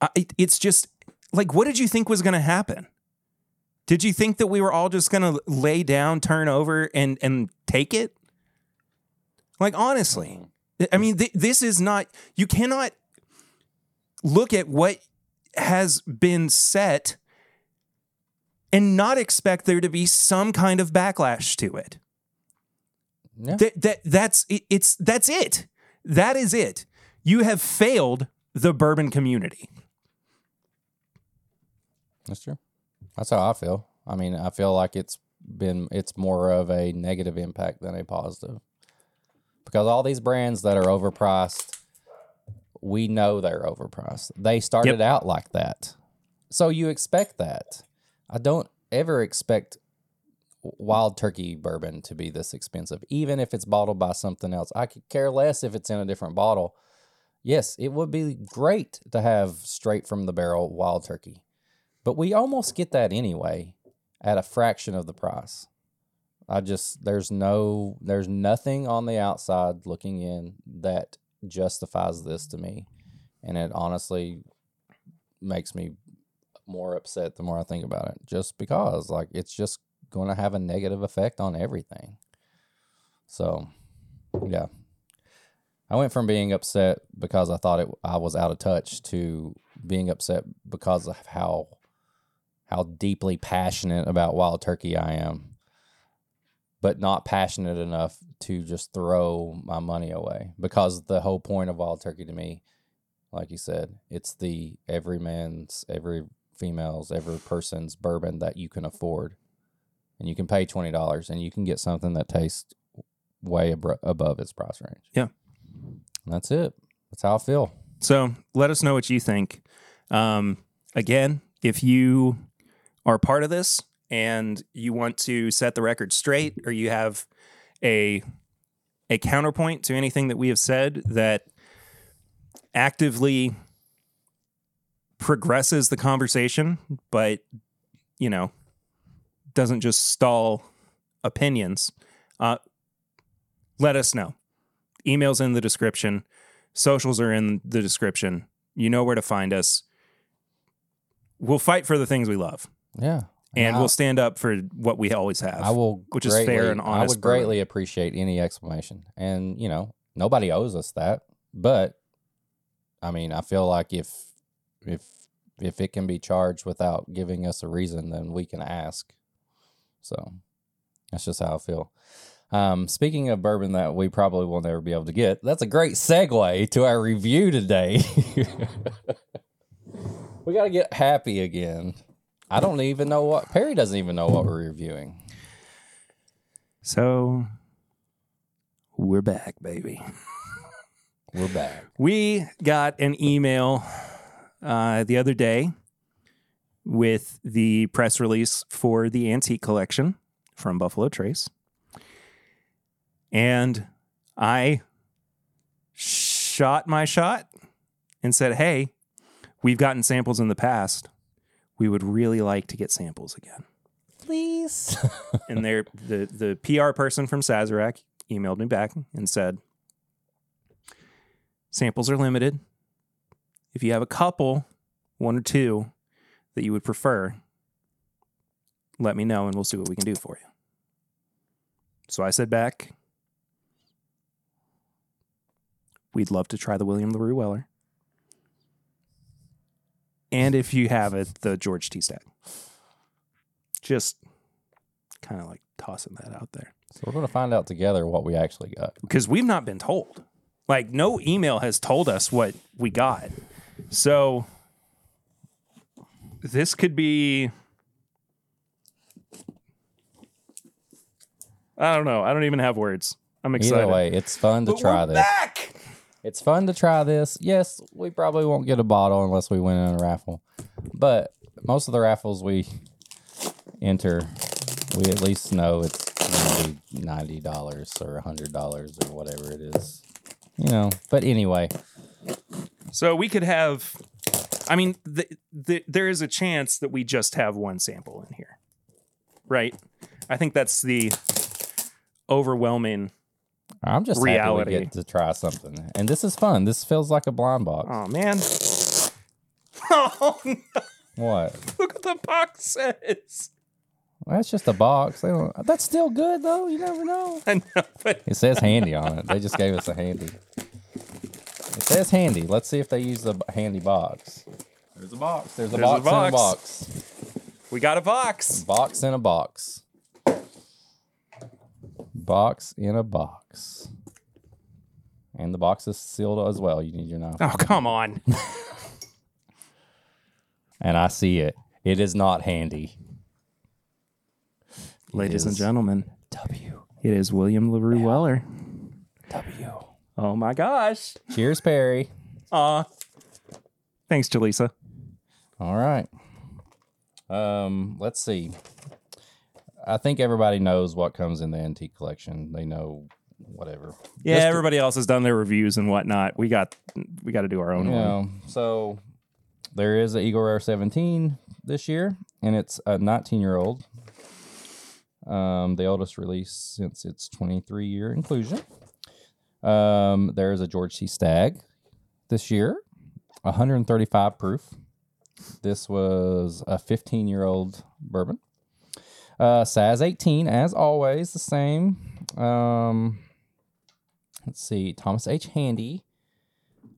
uh, I, it's just like, what did you think was going to happen? Did you think that we were all just going to lay down, turn over, and and take it? Like honestly, mm-hmm. I mean, th- this is not. You cannot look at what has been set and not expect there to be some kind of backlash to it. yeah That, that that's it, it's that's it. That is it. You have failed the bourbon community. That's true. That's how I feel. I mean, I feel like it's been it's more of a negative impact than a positive. Because all these brands that are overpriced, we know they're overpriced. They started out like that. So you expect that. I don't ever expect wild turkey bourbon to be this expensive, even if it's bottled by something else. I could care less if it's in a different bottle. Yes, it would be great to have straight from the barrel wild turkey. But we almost get that anyway at a fraction of the price. I just there's no there's nothing on the outside looking in that justifies this to me. And it honestly makes me more upset the more I think about it. Just because like it's just going to have a negative effect on everything. So, yeah. I went from being upset because I thought it I was out of touch to being upset because of how how deeply passionate about wild turkey I am, but not passionate enough to just throw my money away. Because the whole point of wild turkey to me, like you said, it's the every man's, every female's, every person's bourbon that you can afford. And you can pay twenty dollars and you can get something that tastes way abro- above its price range. Yeah. And that's it. That's how I feel. So let us know what you think. Um, again, if you are part of this and you want to set the record straight, or you have a a counterpoint to anything that we have said that actively progresses the conversation, but you know doesn't just stall opinions, uh, let us know. Emails in the description. Socials are in the description. You know where to find us. We'll fight for the things we love, Yeah. and I- we'll stand up for what we always have. I will, which is fair greatly- and I would greatly appreciate any explanation, and you know, nobody owes us that. But I mean, I feel like if if if it can be charged without giving us a reason, then we can ask. So that's just how I feel. Um, speaking of bourbon that we probably will never be able to get, that's a great segue to our review today. we got to get happy again. I don't even know what Perry doesn't even know what we're reviewing. So we're back, baby. We're back. We got an email uh, the other day with the press release for the antique collection from Buffalo Trace. And I shot my shot and said, Hey, we've gotten samples in the past. We would really like to get samples again. Please. and there the the PR person from Sazerac emailed me back and said, Samples are limited. If you have a couple, one or two, that you would prefer, let me know and we'll see what we can do for you. So I said back, we'd love to try the William LaRue Weller. And if you have it, the George T. Stagg. Just kind of like tossing that out there So we're going to find out together what we actually got. because we've not been told. Like, no email has told us what we got. So, this could be. I don't know. I don't even have words. I'm excited. Either way, it's fun to But try we're this. back. It's fun to try this. Yes, we probably won't get a bottle unless we win in a raffle. But most of the raffles we enter, we at least know it's ninety dollars or hundred dollars or whatever it is. You know. But anyway, So we could have. I mean, the, the, there is a chance that we just have one sample in here, right? I think that's the overwhelming. I'm just Reality. happy we get to try something, and this is fun. This feels like a blind box. Oh man! Oh, no. What? look what the box says. That's just a box. They don't, that's still good though. You never know. I know, but It says handy on it. They just gave us a handy. It says handy. Let's see if they use the handy box. There's a box. There's a There's a box in a box. box. we got a box. Box in a box. Box in a box. And the box is sealed as well. You need your knife. Oh come on! And I see it. It is not handy. Ladies and gentlemen, W. it is William Larue Weller. W. Oh my gosh! Cheers, Perry. Aw. Thanks, Jaleesa. All right. Um, let's see. I think everybody knows what comes in the antique collection. They know whatever. Yeah, Just- everybody else has done their reviews and whatnot. We got we got to do our own You one. so there is an Eagle Rare 17 this year, and it's a 19 year old. Um, the oldest release since its 23 year inclusion. Um, there's a George T. Stagg this year, 135 proof. This was a 15 year old bourbon. Uh, SAS 18, as always, the same. Um, let's see, Thomas H. Handy,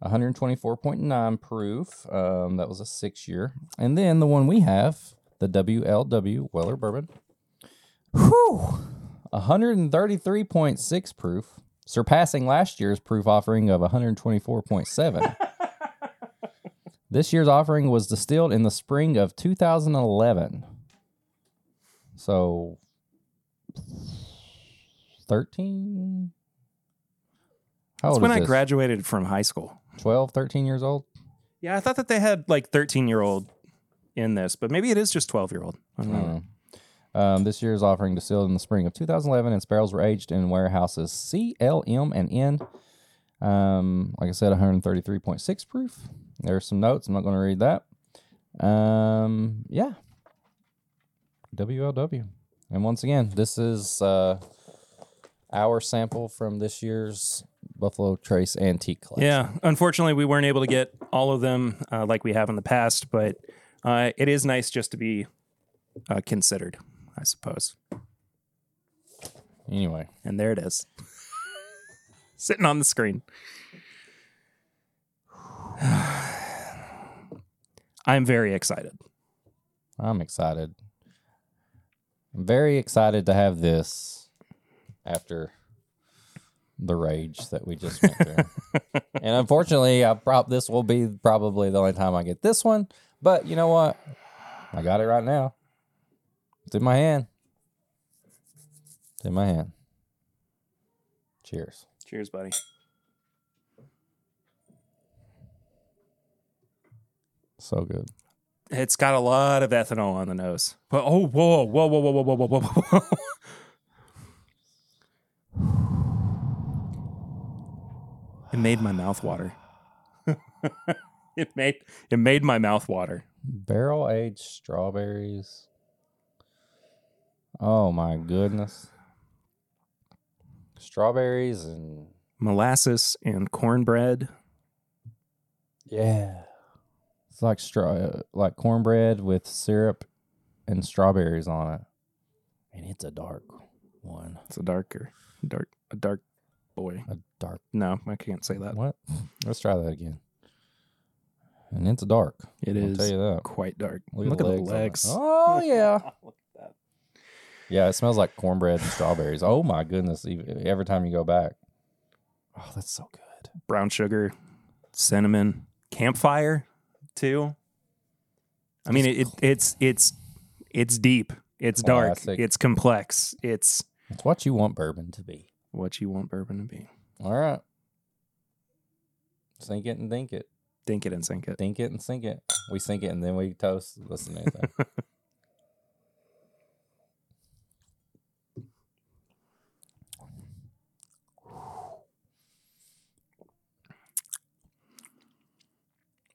124.9 proof. Um, that was a six year. And then the one we have, the WLW Weller Bourbon. Whew! 133.6 proof, surpassing last year's proof offering of 124.7. this year's offering was distilled in the spring of 2011. So 13 How That's when I this? graduated from high school. 12, 13 years old? Yeah, I thought that they had like 13 year old in this, but maybe it is just 12 year old. I don't know. know. Um, this year's offering distilled in the spring of 2011, and barrels were aged in warehouses C, L, M, and N. Um, like I said, 133.6 proof. There's some notes. I'm not going to read that. Um, yeah. WLW. And once again, this is uh, our sample from this year's Buffalo Trace Antique Collection. Yeah, unfortunately, we weren't able to get all of them uh, like we have in the past, but uh, it is nice just to be uh, considered, I suppose. Anyway, And there it is, sitting on the screen. I'm very excited. I'm excited. I'm very excited to have this after the rage that we just went through. and unfortunately, I prob this will be probably the only time I get this one. But you know what? I got it right now. It's in my hand. It's in my hand. Cheers. Cheers, buddy. So good. It's got a lot of ethanol on the nose. But oh, whoa, whoa, whoa, whoa, whoa, whoa, whoa, whoa, whoa. It made my mouth water. it made it made my mouth water. Barrel aged strawberries. Oh my goodness. Strawberries and Molasses and cornbread. Yeah. It's like straw, like cornbread with syrup and strawberries on it, and it's a dark one. It's a darker, dark, a dark boy. A dark No, I can't say that. what? Let's try that again. And it's dark. It I'll is tell you that. quite dark. Look, Look, at, the legs. legs. Oh yeah. Look at that. Yeah, it smells like cornbread and strawberries. Oh my goodness! Every time you go back. Oh, that's so good. Brown sugar, cinnamon, campfire, too. I mean, it, it, it's it's it's deep. It's dark. Classic. It's complex. It's It's what you want bourbon to be. what you want bourbon to be. All right. Sink it and think it. Dink it and sink it. Think it and sink it. We sink it and then we toast. Listen to anything.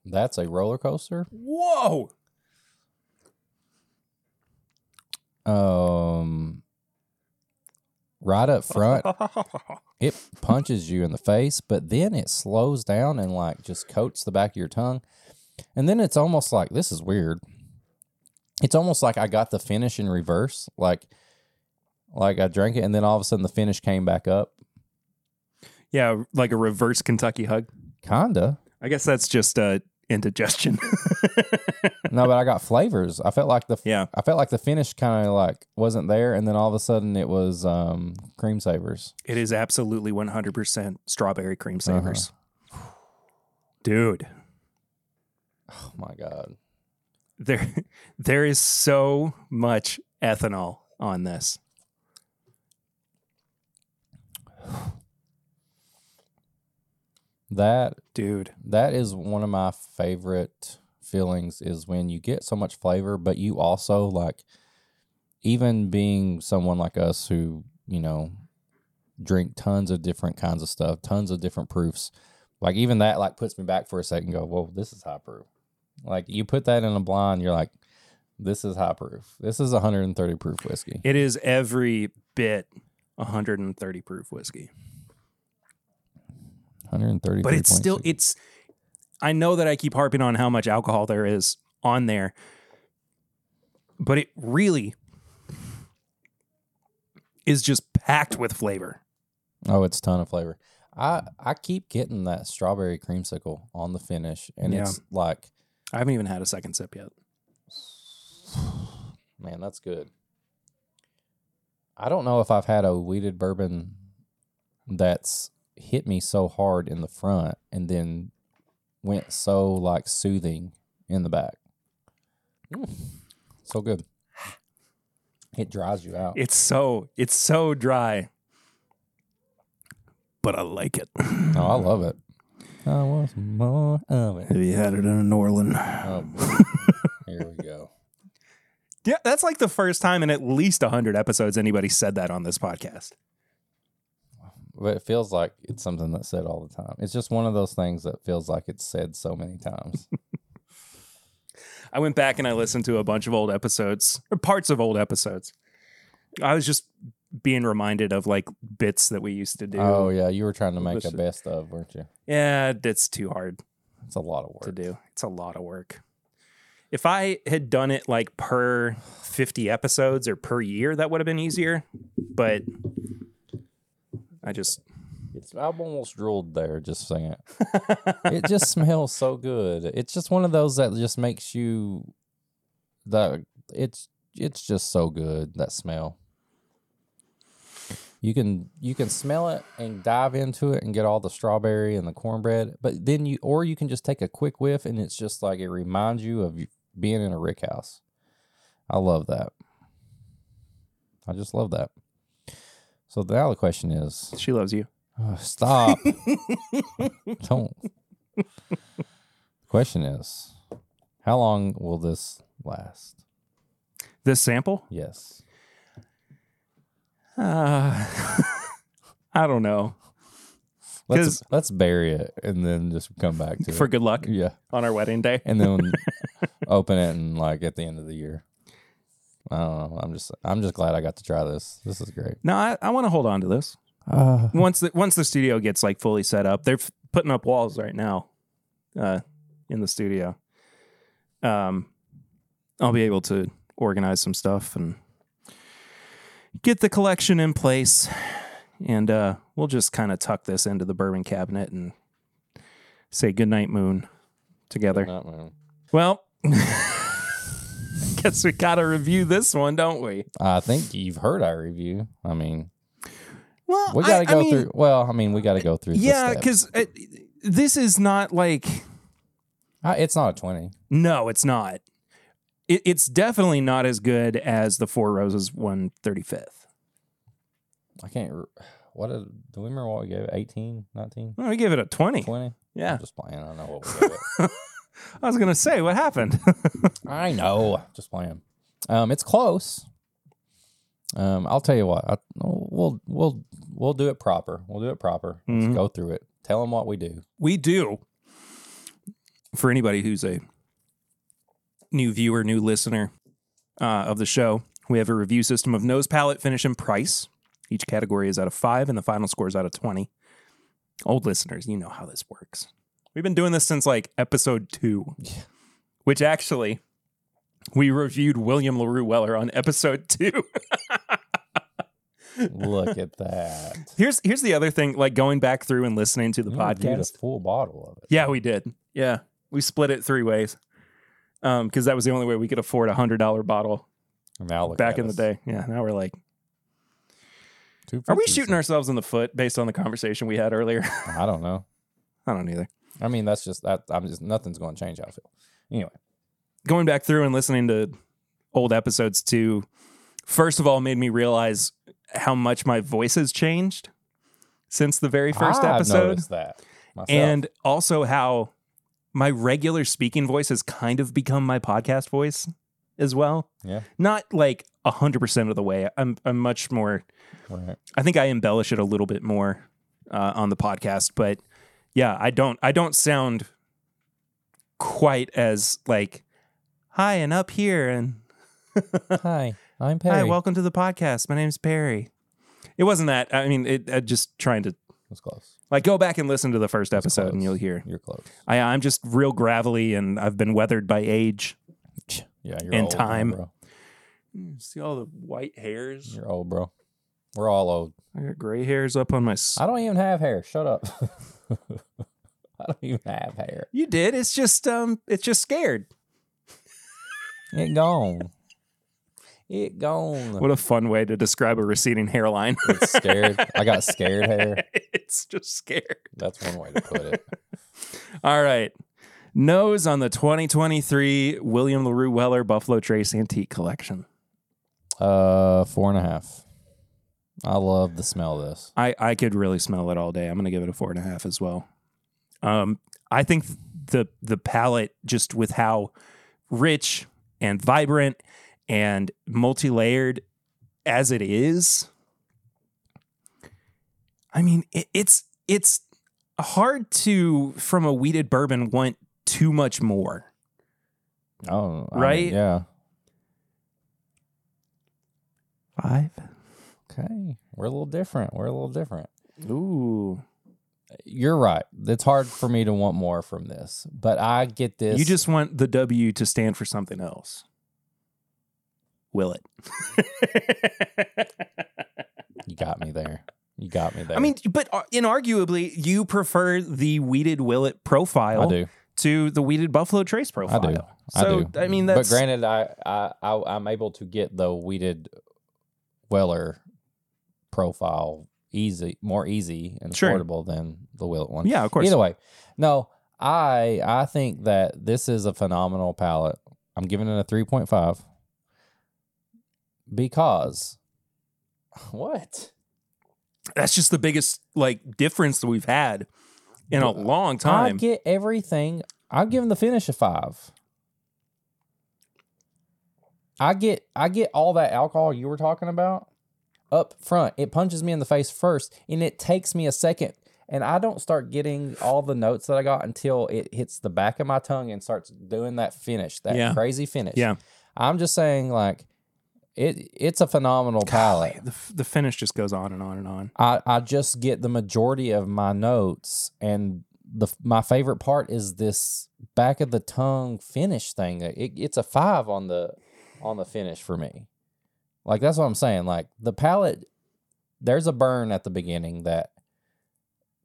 That's a roller coaster. Whoa! Um, right up front, it punches you in the face, but then it slows down and like just coats the back of your tongue. And then it's almost like this is weird. It's almost like I got the finish in reverse. Like like I drank it and then all of a sudden the finish came back up. yeah, like a reverse Kentucky hug. Kinda. I guess that's just uh, indigestion. No, but I got flavors. I felt like the yeah. I felt like the finish kind of like wasn't there and then all of a sudden it was um Creme Savers. It is absolutely 100% strawberry Creme Savers. Dude, Oh my god. there there is so much ethanol on this. That Dude. that is one of my favorite feelings is when you get so much flavor but you also like even being someone like us who you know drink tons of different kinds of stuff tons of different proofs like even that like puts me back for a second go well this is high proof like you put that in a blind you're like this is high proof this is 130 proof whiskey It is every bit 130 proof whiskey. 130 But it's still it's I know that I keep harping on how much alcohol there is on there. But it really is just packed with flavor. Oh, it's a ton of flavor. I I keep getting that strawberry creamsicle on the finish, and Yeah. it's like, I haven't even had a second sip yet. man, that's good. I don't know if I've had a wheated bourbon that's hit me so hard in the front and then went so like soothing in the back. Mm, so good. It dries you out. It's so it's so dry. But I like it. Oh, I love it. I want some more of it. Have you had it in a Norlan? Oh, here we go. Yeah, that's like the first time in at least 100 episodes anybody said that on this podcast. But it feels like it's something that's said all the time. It's just one of those things that feels like it's said so many times. I went back and I listened to a bunch of old episodes, or parts of old episodes. I was just being reminded of like bits that we used to do. oh yeah, you were trying to make a best of, weren't you? Yeah, it's too hard It's a lot of work. to do. It's a lot of work. If I had done it like per 50 episodes or per year, that would have been easier. But I just It's I've almost drooled there just saying it. it just smells so good. It's just one of those that just makes you the it's it's just so good that smell. You can you can smell it and dive into it and get all the strawberry and the cornbread, but then you or you can just take a quick whiff and it's just like it reminds you of being in a rick house. I love that. I just love that. So the other question is, she loves you. Oh, stop. Don't. The question is, how long will this last? This sample? Yes. Uh, I don't know. Let's let's bury it and then just come back to it. For it. good luck Yeah, on our wedding day. and then open it and like at the end of the year. I don't know. I'm just I'm just glad I got to try this. This is great. No, I, I want to hold on to this. Uh, Once the once the studio gets like fully set up, they're f- putting up walls right now. Uh, in the studio. Um, I'll be able to organize some stuff and get the collection in place, and uh, we'll just kind of tuck this into the bourbon cabinet and say goodnight, Moon, together. Not moon. Well, guess we got to review this one, don't we? I think you've heard our review. I mean, Well, we got to go through. Well, I mean, we got to go through. Yeah, because this is not like. Uh, it's not a twenty. No, it's not. It, it's definitely not as good as the Four Roses 135th. I can't. What did, do we remember what we gave it? 18, 19, Well, we gave it a 20. 20? Yeah. I'm just playing. I don't know what we gave it. I was going to say, what happened? I know. Just playing. Um, it's close. Um, I'll tell you what. I, we'll we'll we'll do it proper. We'll do it proper. Let's Mhm. go through it. Tell them what we do. we do. For anybody who's a new viewer, new listener uh, of the show, we have a review system of nose, palate, finish, and price. Each category is out of five, and the final score is out of 20. Old listeners, you know how this works. We've been doing this since like episode two, Yeah. which actually we reviewed William LaRue Weller on episode two. Look at that. here's here's the other thing, like going back through and listening to the You podcast. a full bottle of it. Yeah, we did. Yeah, we split it three ways, um, because that was the only way we could afford a hundred dollar bottle Now back in the day. Yeah, now we're like, are we shooting ourselves in the foot based on the conversation we had earlier? I don't know. I don't either. I mean, that's just that. I'm just nothing's going to change how I feel. Anyway, Going back through and listening to old episodes too, first of all, made me realize how much my voice has changed since the very 1st I've episode. that myself. and also how my regular speaking voice has kind of become my podcast voice as well. yeah, Not like a hundred percent of the way. I'm I'm much more. right. I think I embellish it a little bit more uh, on the podcast, but yeah, I don't I don't sound quite as like hi and up here and Hi, I'm Perry. hi, welcome to the podcast. My name's Perry. It wasn't that. I mean, it just trying to That's close. like go back and listen to the first episode, and you'll hear. You're close. I, I'm just real gravelly, and I've been weathered by age. Yeah, you're And old, time. bro. Mm, see all the white hairs? You're old, bro. We're all old. I got gray hairs up on my. s- I don't even have hair. Shut up. I don't even have hair. You did. It's just um. It's just scared. It gone. It gone. What a fun way to describe a receding hairline. It's scared. I got scared hair. it's just scared. That's one way to put it. All right. Nose on the 2023 William LaRue Weller Buffalo Trace Antique Collection. Uh, four and a half. I love the smell of this. I, I could really smell it all day. I'm going to give it a four and a half as well. Um, I think the the palate, just with how rich and vibrant and multi layered as it is, I mean, it, it's it's hard to from a wheated bourbon want too much more. Oh, I mean, Right? yeah. Five. Okay. We're a little different. We're a little different. Ooh. You're right. It's hard for me to want more from this, but I get this. You just want the W to stand for something else. Willet? you got me there. You got me there. I mean, but uh, inarguably, you prefer the wheated Willet profile I do. to the wheated Buffalo Trace profile. I do. So I do. I mean, that's But granted, I, I I I'm able to get the wheated Weller profile easy, more easy and Sure. affordable than the Willet one. yeah, of course. Either way, no, I I think that this is a phenomenal palate. I'm giving it a three point five because what? That's just the biggest like difference that we've had in a long time. I get everything. I'm giving the finish a five. I get I get all that alcohol you were talking about up front. It punches me in the face first, and it takes me a second. And I don't start getting all the notes that I got until it hits the back of my tongue and starts doing that finish, that Yeah. crazy finish. Yeah. I'm just saying, like, it it's a phenomenal palate. The, the finish just goes on and on and on. I, I just get the majority of my notes and the my favorite part is this back of the tongue finish thing. It, it's a five on the on the finish for me. Like that's what I'm saying. Like the palate, there's a burn at the beginning that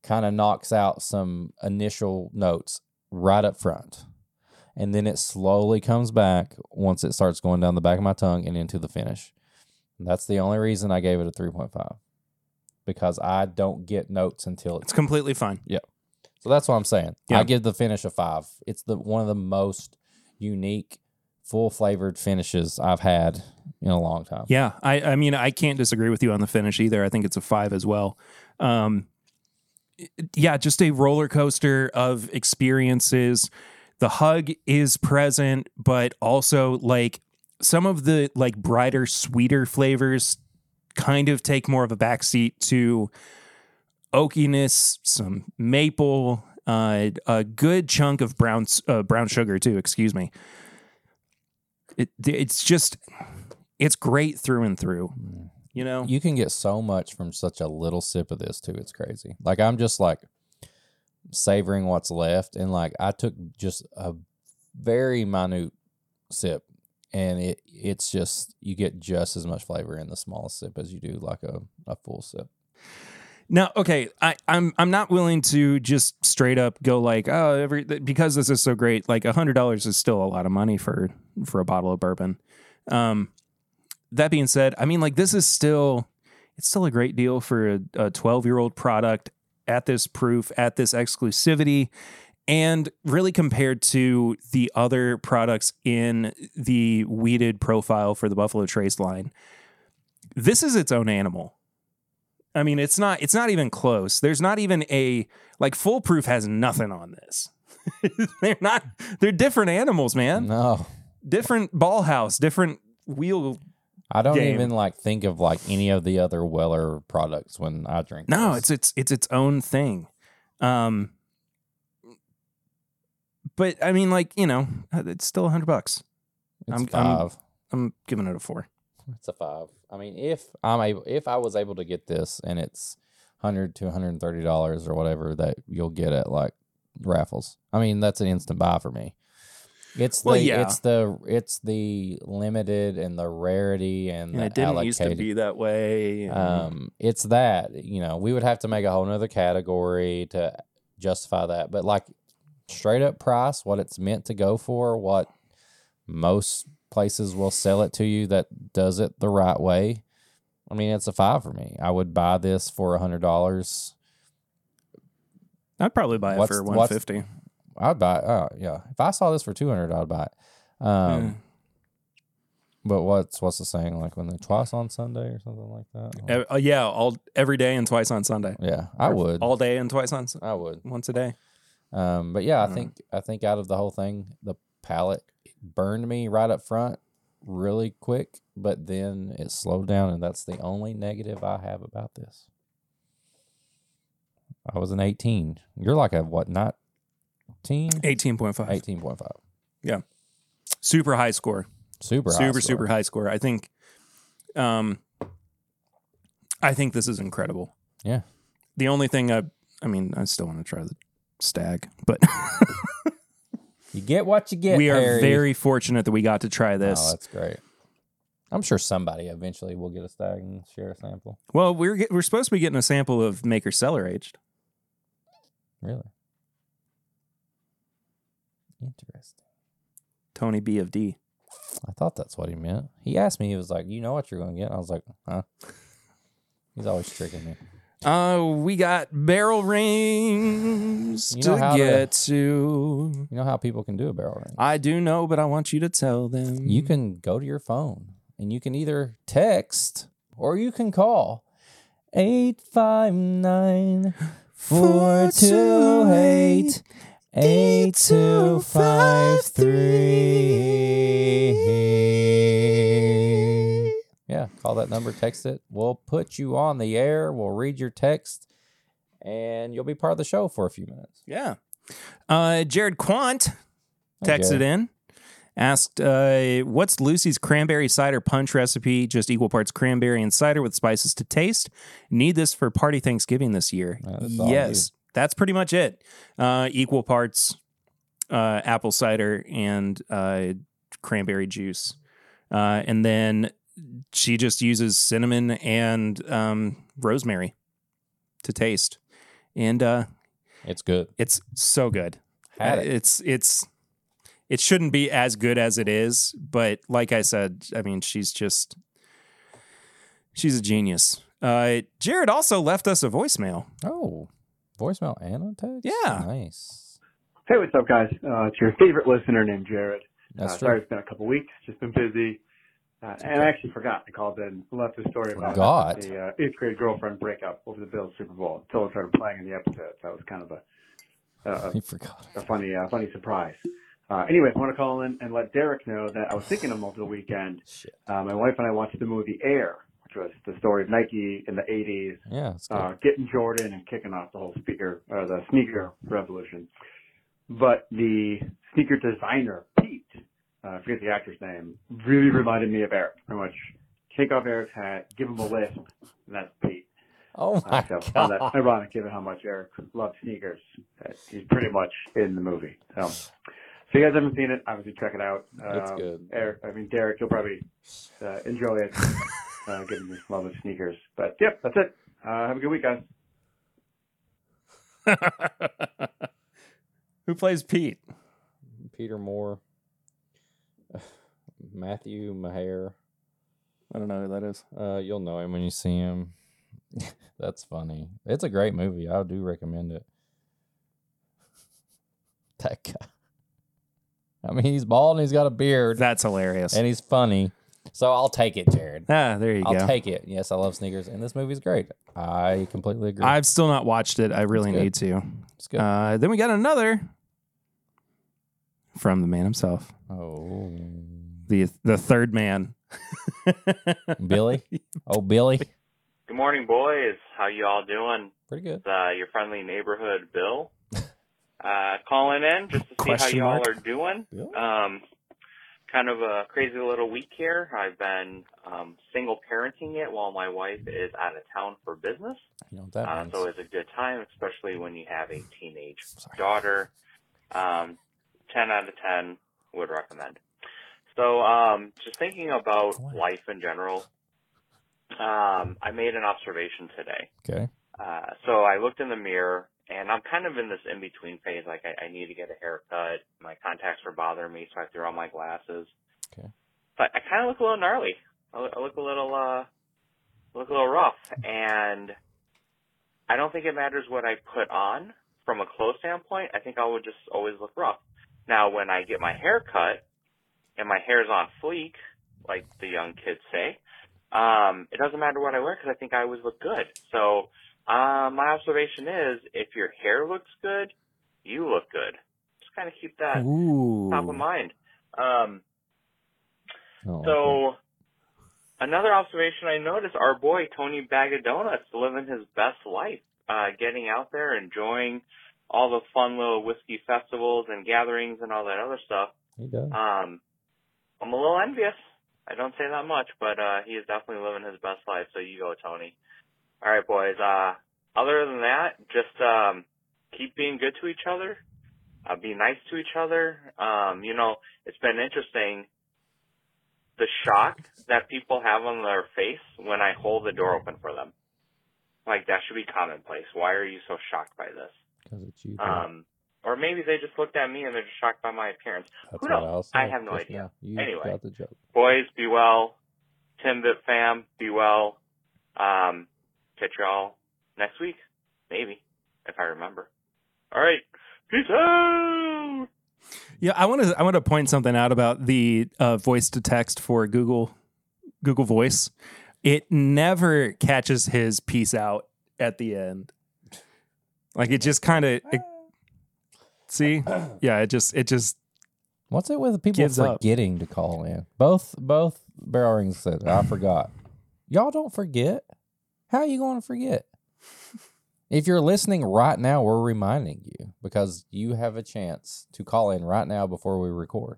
kind of knocks out some initial notes right up front. And then it slowly comes back once it starts going down the back of my tongue and into the finish. That's the only reason I gave it a 3.5 because I don't get notes until it's It's completely fine. Yeah. So that's what I'm saying. Yeah. I give the finish a five. It's the one of the most unique, full flavored finishes I've had in a long time. Yeah, I, I mean, I can't disagree with you on the finish either. I think it's a five as well. Um, yeah, just a roller coaster of experiences. The hug is present, but also like some of the like brighter, sweeter flavors kind of take more of a backseat to oakiness, some maple, uh, a good chunk of brown uh, brown sugar too. Excuse me. It it's just it's great through and through. Mm. You know, You can get so much from such a little sip of this too. It's crazy. Like I'm just like savoring what's left, and like I took just a very minute sip, and it it's just you get just as much flavor in the smallest sip as you do like a, a full sip. Now, okay, I, I'm I'm not willing to just straight up go like, oh, every because this is so great. Like a hundred dollars is still a lot of money for for a bottle of bourbon. Um, that being said, I mean, like this is still it's still a great deal for a 12 year old product at this proof at this exclusivity. And really, compared to the other products in the wheated profile for the Buffalo Trace line, this is its own animal. I mean, it's not it's not even close. There's not even a like Full Proof has nothing on this. they're not they're different animals, man. No, Different ball house, different wheel. I don't game. even like think of like any of the other Weller products when I drink. No, this. it's it's it's its own thing. Um but I mean like, you know, it's still a 100 bucks. it's I'm- 5 I'm- I'm giving it a 4. It's a five. I mean, if I'm able, if I was able to get this, and it's hundred to one hundred and thirty dollars or whatever that you'll get at like raffles. I mean, that's an instant buy for me. It's the yeah. it's the it's the limited and the rarity and, And the it didn't allocated. used to be that way. and- Um, it's that you know we would have to make a whole nother category to justify that, but like straight up price, what it's meant to go for, what most places will sell it to you that does it the right way. I mean, it's a five for me. I would buy this for a hundred dollars. I'd probably buy it what's- for 150. I'd buy. Oh yeah, if I saw this for two hundred, I'd buy it. Um, Yeah. but what's what's the saying? Like when they twice on Sunday or something like that. Uh, yeah, all every day and twice on Sunday. yeah, I Or would. all day and twice on I would. once a day. Um, but yeah, I Mm. think I think out of the whole thing, the palate burned me right up front really quick, but then it slowed down, and that's the only negative I have about this. I was an 18. You're like a what? Not 18.5. 18.5. Super high score. Super, high super score. super high score. I think um I think this is incredible. Yeah. The only thing I I mean, I still want to try the Stagg, but You get what you get. we are Harry. very fortunate that we got to try Oh, this. that's great. I'm sure somebody eventually will get a Stagg and share a sample. well, we're get, we're supposed to be getting a sample of Maker Cellar aged. Really interesting. Tony B of D. I thought that's what he meant. He asked me, he was like, You know what you're going to get? I was like, Huh? He's always tricking me. Uh, we got barrel rings You know to how get to. You know how people can do a barrel ring? I do know, but I want you to tell them. You can go to your phone and you can either text or you can call 859 428 8253. Yeah, call that number, text it. We'll put you on the air. We'll read your text and you'll be part of the show for a few minutes. Yeah. Uh, Jared Quant texted Jared. in, asked, uh, "What's Lucy's cranberry cider punch recipe? Just equal parts cranberry and cider with spices to taste. Need this for party Thanksgiving this year. Uh, yes, that's pretty much it. Uh, equal parts uh, apple cider and uh, cranberry juice, uh, and then she just uses cinnamon and um, rosemary to taste, and uh, It's good. it's so good. Had Uh, it. It's it's it shouldn't be as good as it is, but like I said, I mean, she's just she's a genius. Uh, Jared also left us a voicemail. Oh, voicemail and a text. Yeah. nice. Hey, what's up, guys? Uh, it's your favorite listener named Jared. That's uh, true. Sorry, it's been a couple weeks. Just been busy. Uh, and I actually forgot. I called in and left a story about Forgot? the uh, eighth grade girlfriend breakup over the Bills Super Bowl until it started playing in the episode. That was kind of a, a, He forgot. a funny, uh, funny surprise. Uh, anyways, I want to call in and let Derek know that I was thinking of him over the weekend. Shit. Uh, my wife and I watched the movie Air, was the story of Nike in the 80s Yeah, uh, getting Jordan and kicking off the whole speaker or the sneaker revolution. But the sneaker designer Pete, uh, I forget the actor's name, really reminded me of Eric. Pretty much take off Eric's hat, give him a lisp, and that's Pete. oh Uh, my so I found that god. ironic given how much Eric loved sneakers. that He's pretty much in the movie. So, so you guys haven't seen it, obviously check it out. It's Um, good. Eric, I mean Derek, you'll probably uh, enjoy it, uh, given your love of sneakers. But yep, that's it. Uh, have a good week, guys. Who plays Pete? Peter Moore. Matthew Maher. I don't know who that is. Uh, you'll know him when you see him. That's funny. It's a great movie. I do recommend it. That guy. I mean, he's bald and he's got a beard That's hilarious. and he's funny. So I'll take it, Jared. ah, there you I'll go. take it. Yes, I love sneakers, and this movie's great. I completely agree. I've still not watched it. I really need to. it's good. Uh, then we got another from the man himself, oh, the the third man. Billy. Oh, Billy. Good morning, boys. How you all doing? Pretty good. Uh, your friendly neighborhood Bill. Uh, calling in just to see Question how y'all mark? are doing. Bill? Um, kind of a crazy little week here. I've been um, single parenting it while my wife is out of town for business. You know that Uh, so it's a good time, especially when you have a teenage daughter. Um, 10 out of 10 would recommend. So, um, just thinking about life in general, um, I made an observation today. Okay. Uh, so I looked in the mirror and I'm kind of in this in between phase. Like I, I need to get a haircut. My contacts are bothering me, so I threw on my glasses. Okay. But I kind of look a little gnarly. I look, I look a little, uh, look a little rough. And I don't think it matters what I put on from a clothes standpoint. I think I would just always look rough. Now, when I get my hair cut and my hair's on fleek, like the young kids say, um, it doesn't matter what I wear because I think I always look good. So, um, my observation is if your hair looks good, you look good. Just kind of keep that Ooh. top of mind. Um, don't so, another observation I noticed: our boy Tony Bag of Donuts living his best life, uh, getting out there, enjoying all the fun little whiskey festivals and gatherings and all that other stuff. he does. Um, I'm a little envious. I don't say that much, but uh, he is definitely living his best life. So you go, Tony. All right, boys. Uh, other than that, just um, keep being good to each other. Uh, be nice to each other. Um, you know, it's been interesting the shock that people have on their face when I hold the door open for them. Like that should be commonplace. Why are you so shocked by this? Because it's you. Um, or maybe they just looked at me and they're just shocked by my appearance. That's who knows? I'll. I have no idea. You Anyway. got the joke. Boys, be well. Timbit fam, be well. Um, catch y'all next week, maybe, if I remember. All right, peace out. Yeah, I want to I want to point something out about the uh, voice to text for Google Google Voice. It never catches his peace out at the end. Like it just kind of see, yeah, it just it just What's it with people Gives up. forgetting to call in? Both both barrel rings said I forgot. Y'all don't forget. How are you going to forget? If you're listening right now, we're reminding you because you have a chance to call in right now before we record.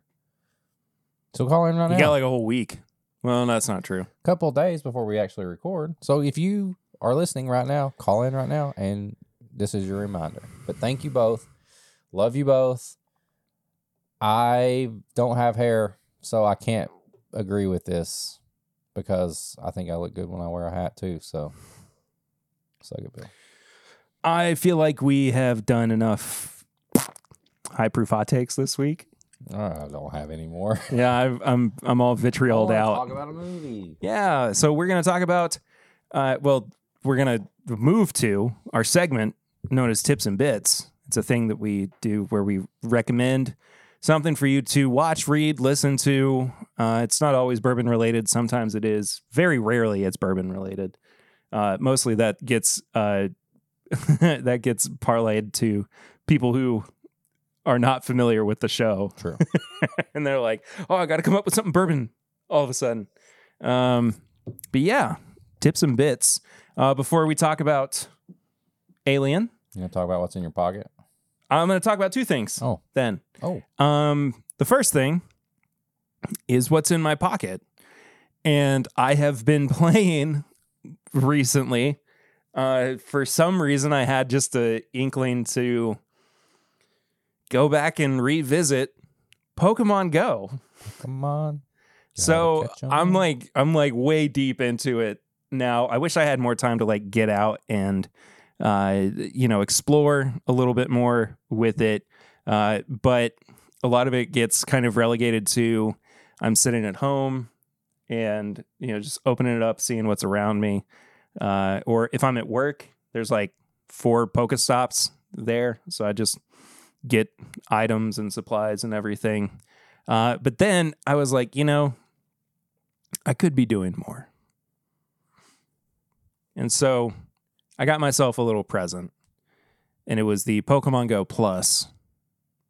So call in right you now. You got like a whole week. Well, that's not true. A couple of days before we actually record. So if you are listening right now, call in right now and this is your reminder. But thank you both. Love you both. I don't have hair, so I can't agree with this because I think I look good when I wear a hat too. So, suck it, Bill. I feel like we have done enough high proof hot takes this week. I don't have any more. Yeah, I've, I'm I'm all vitrioled I out. Talk about a movie. Yeah, so we're gonna talk about. Uh, well, we're gonna move to our segment known as tips and bits. It's a thing that we do where we recommend something for you to watch, read, listen to. Uh, it's not always bourbon related. Sometimes it is. Very rarely, it's bourbon related. Uh, mostly that gets uh, that gets parlayed to people who are not familiar with the show True. and they're like, "Oh, I got to come up with something bourbon." All of a sudden, um, but yeah, tips and bits. Uh, before we talk about Alien, You gonna talk about what's in your pocket? I'm going to talk about two things. Oh. Then, Oh. um, the first thing is what's in my pocket, and I have been playing recently. Uh, for some reason, I had just an inkling to go back and revisit Pokemon Go. Come on. So Gotta catch 'em. I'm like I'm like way deep into it now. I wish I had more time to like get out and uh you know explore a little bit more with it. Uh but a lot of it gets kind of relegated to I'm sitting at home and you know just opening it up, seeing what's around me. Uh or if I'm at work, there's like four Pokestops there, so I just get items and supplies and everything. Uh, but then I was like, you know, I could be doing more. And so I got myself a little present, and it was the Pokemon Go Plus,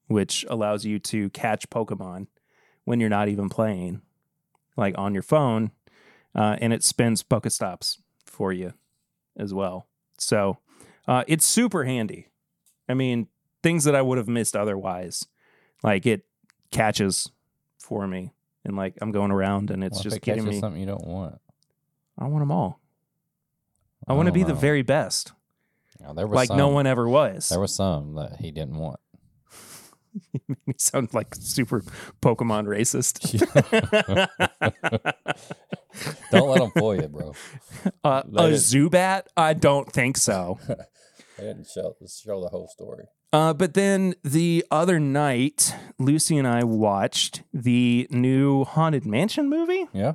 which allows you to catch Pokemon when you're not even playing, like on your phone, uh, and it spins Pokestops for you as well. So uh, it's super handy. I mean, things that I would have missed otherwise, like it catches for me, and like I'm going around and it's if just it getting me. something you don't want. I want them all. I want to be the very best, there was like no one ever was. There was some that he didn't want. You make me sound like super Pokemon racist. Don't let him fool you, bro. uh, a did- Zubat? I don't think so. They didn't show show the whole story. Uh, but then the other night, Lucy and I watched the new Haunted Mansion movie. Yeah.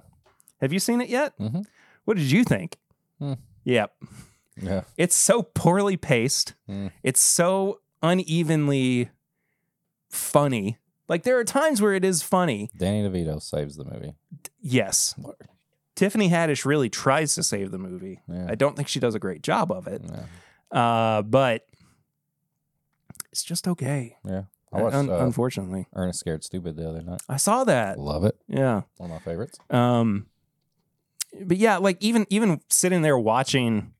Have you seen it yet? Mhm. What did you think? Hmm. Yep. Yeah. It's so poorly paced. Hmm. It's so unevenly funny. Like there are times where it is funny. Danny DeVito saves the movie. Yes. Tiffany Haddish really tries to save the movie. Yeah. I don't think she does a great job of it. Yeah. Uh, but it's just okay. yeah. I watched Un- uh, unfortunately. Ernest Scared Stupid the other night. I saw that. Love it. Yeah. One of my favorites. Um but yeah, like even even sitting there watching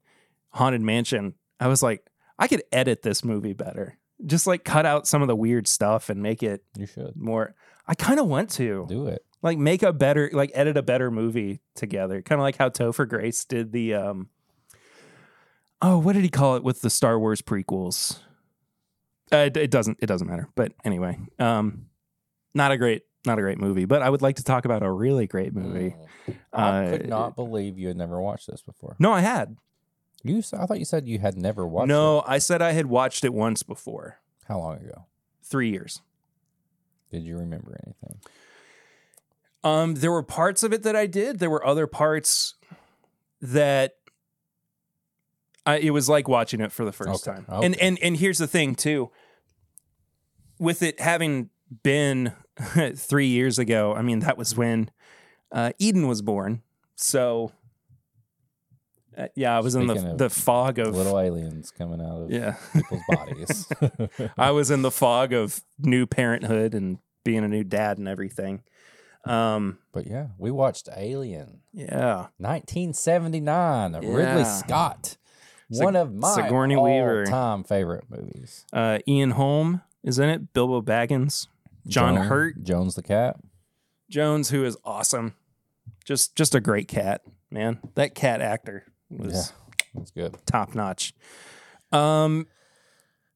Haunted Mansion, I was like, I could edit this movie better. Just like cut out some of the weird stuff and make it You should more I kind of want to. do it. Like make a better like edit a better movie together. Kind of like how Topher Grace did the um Oh, what did he call it with the Star Wars prequels? Uh, it, it doesn't it doesn't matter. But anyway, um not a great not a great movie, but I would like to talk about a really great movie. Mm. I Uh, could not believe you had never watched this before. No, I had. You, I thought you said you had never watched. no, it. I said I had watched it once before. How long ago? Three years. Did you remember anything? Um, there were parts of it that I did. There were other parts that I, it was like watching it for the first Okay, time. okay. And and and here's the thing too. With it having been three years ago, I mean that was when uh, Eden was born. So uh, yeah, I was in Speaking the of the fog of Little aliens coming out of yeah. people's bodies. I was in the fog of new parenthood and being a new dad and everything. Um, but yeah, we watched Alien, yeah. 1979, Yeah. Ridley Scott. Sig- One of my Sigourney Weaver. all-time favorite movies. Uh, Ian Holm is in it. Bilbo Baggins, John Joan- Hurt, Jones the cat. Jones, who is awesome. Just just a great cat, man. That cat actor was Yeah, that's good. top notch. Um,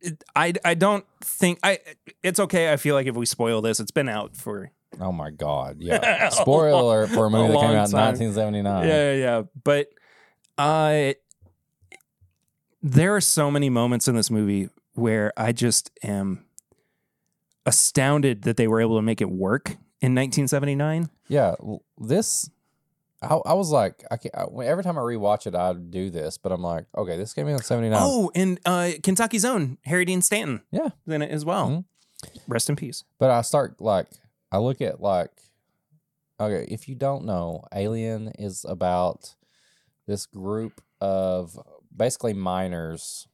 it- I I don't think I. It's okay. I feel like if we spoil this, it's been out for Oh my god! Yeah. Spoiler for a movie that came out in time. 1979. yeah, yeah, yeah. But uh, there are so many moments in this movie where I just am astounded that they were able to make it work in 1979. Yeah, this I, I was like, I can't, I, every time I rewatch it, I do this, but I'm like, okay, this came out in '79. Oh, and uh, Kentucky's own Harry Dean Stanton. Yeah. in it as well. Mhm. Rest in peace. But I start like I look at like okay, if you don't know, Alien is about this group of basically miners,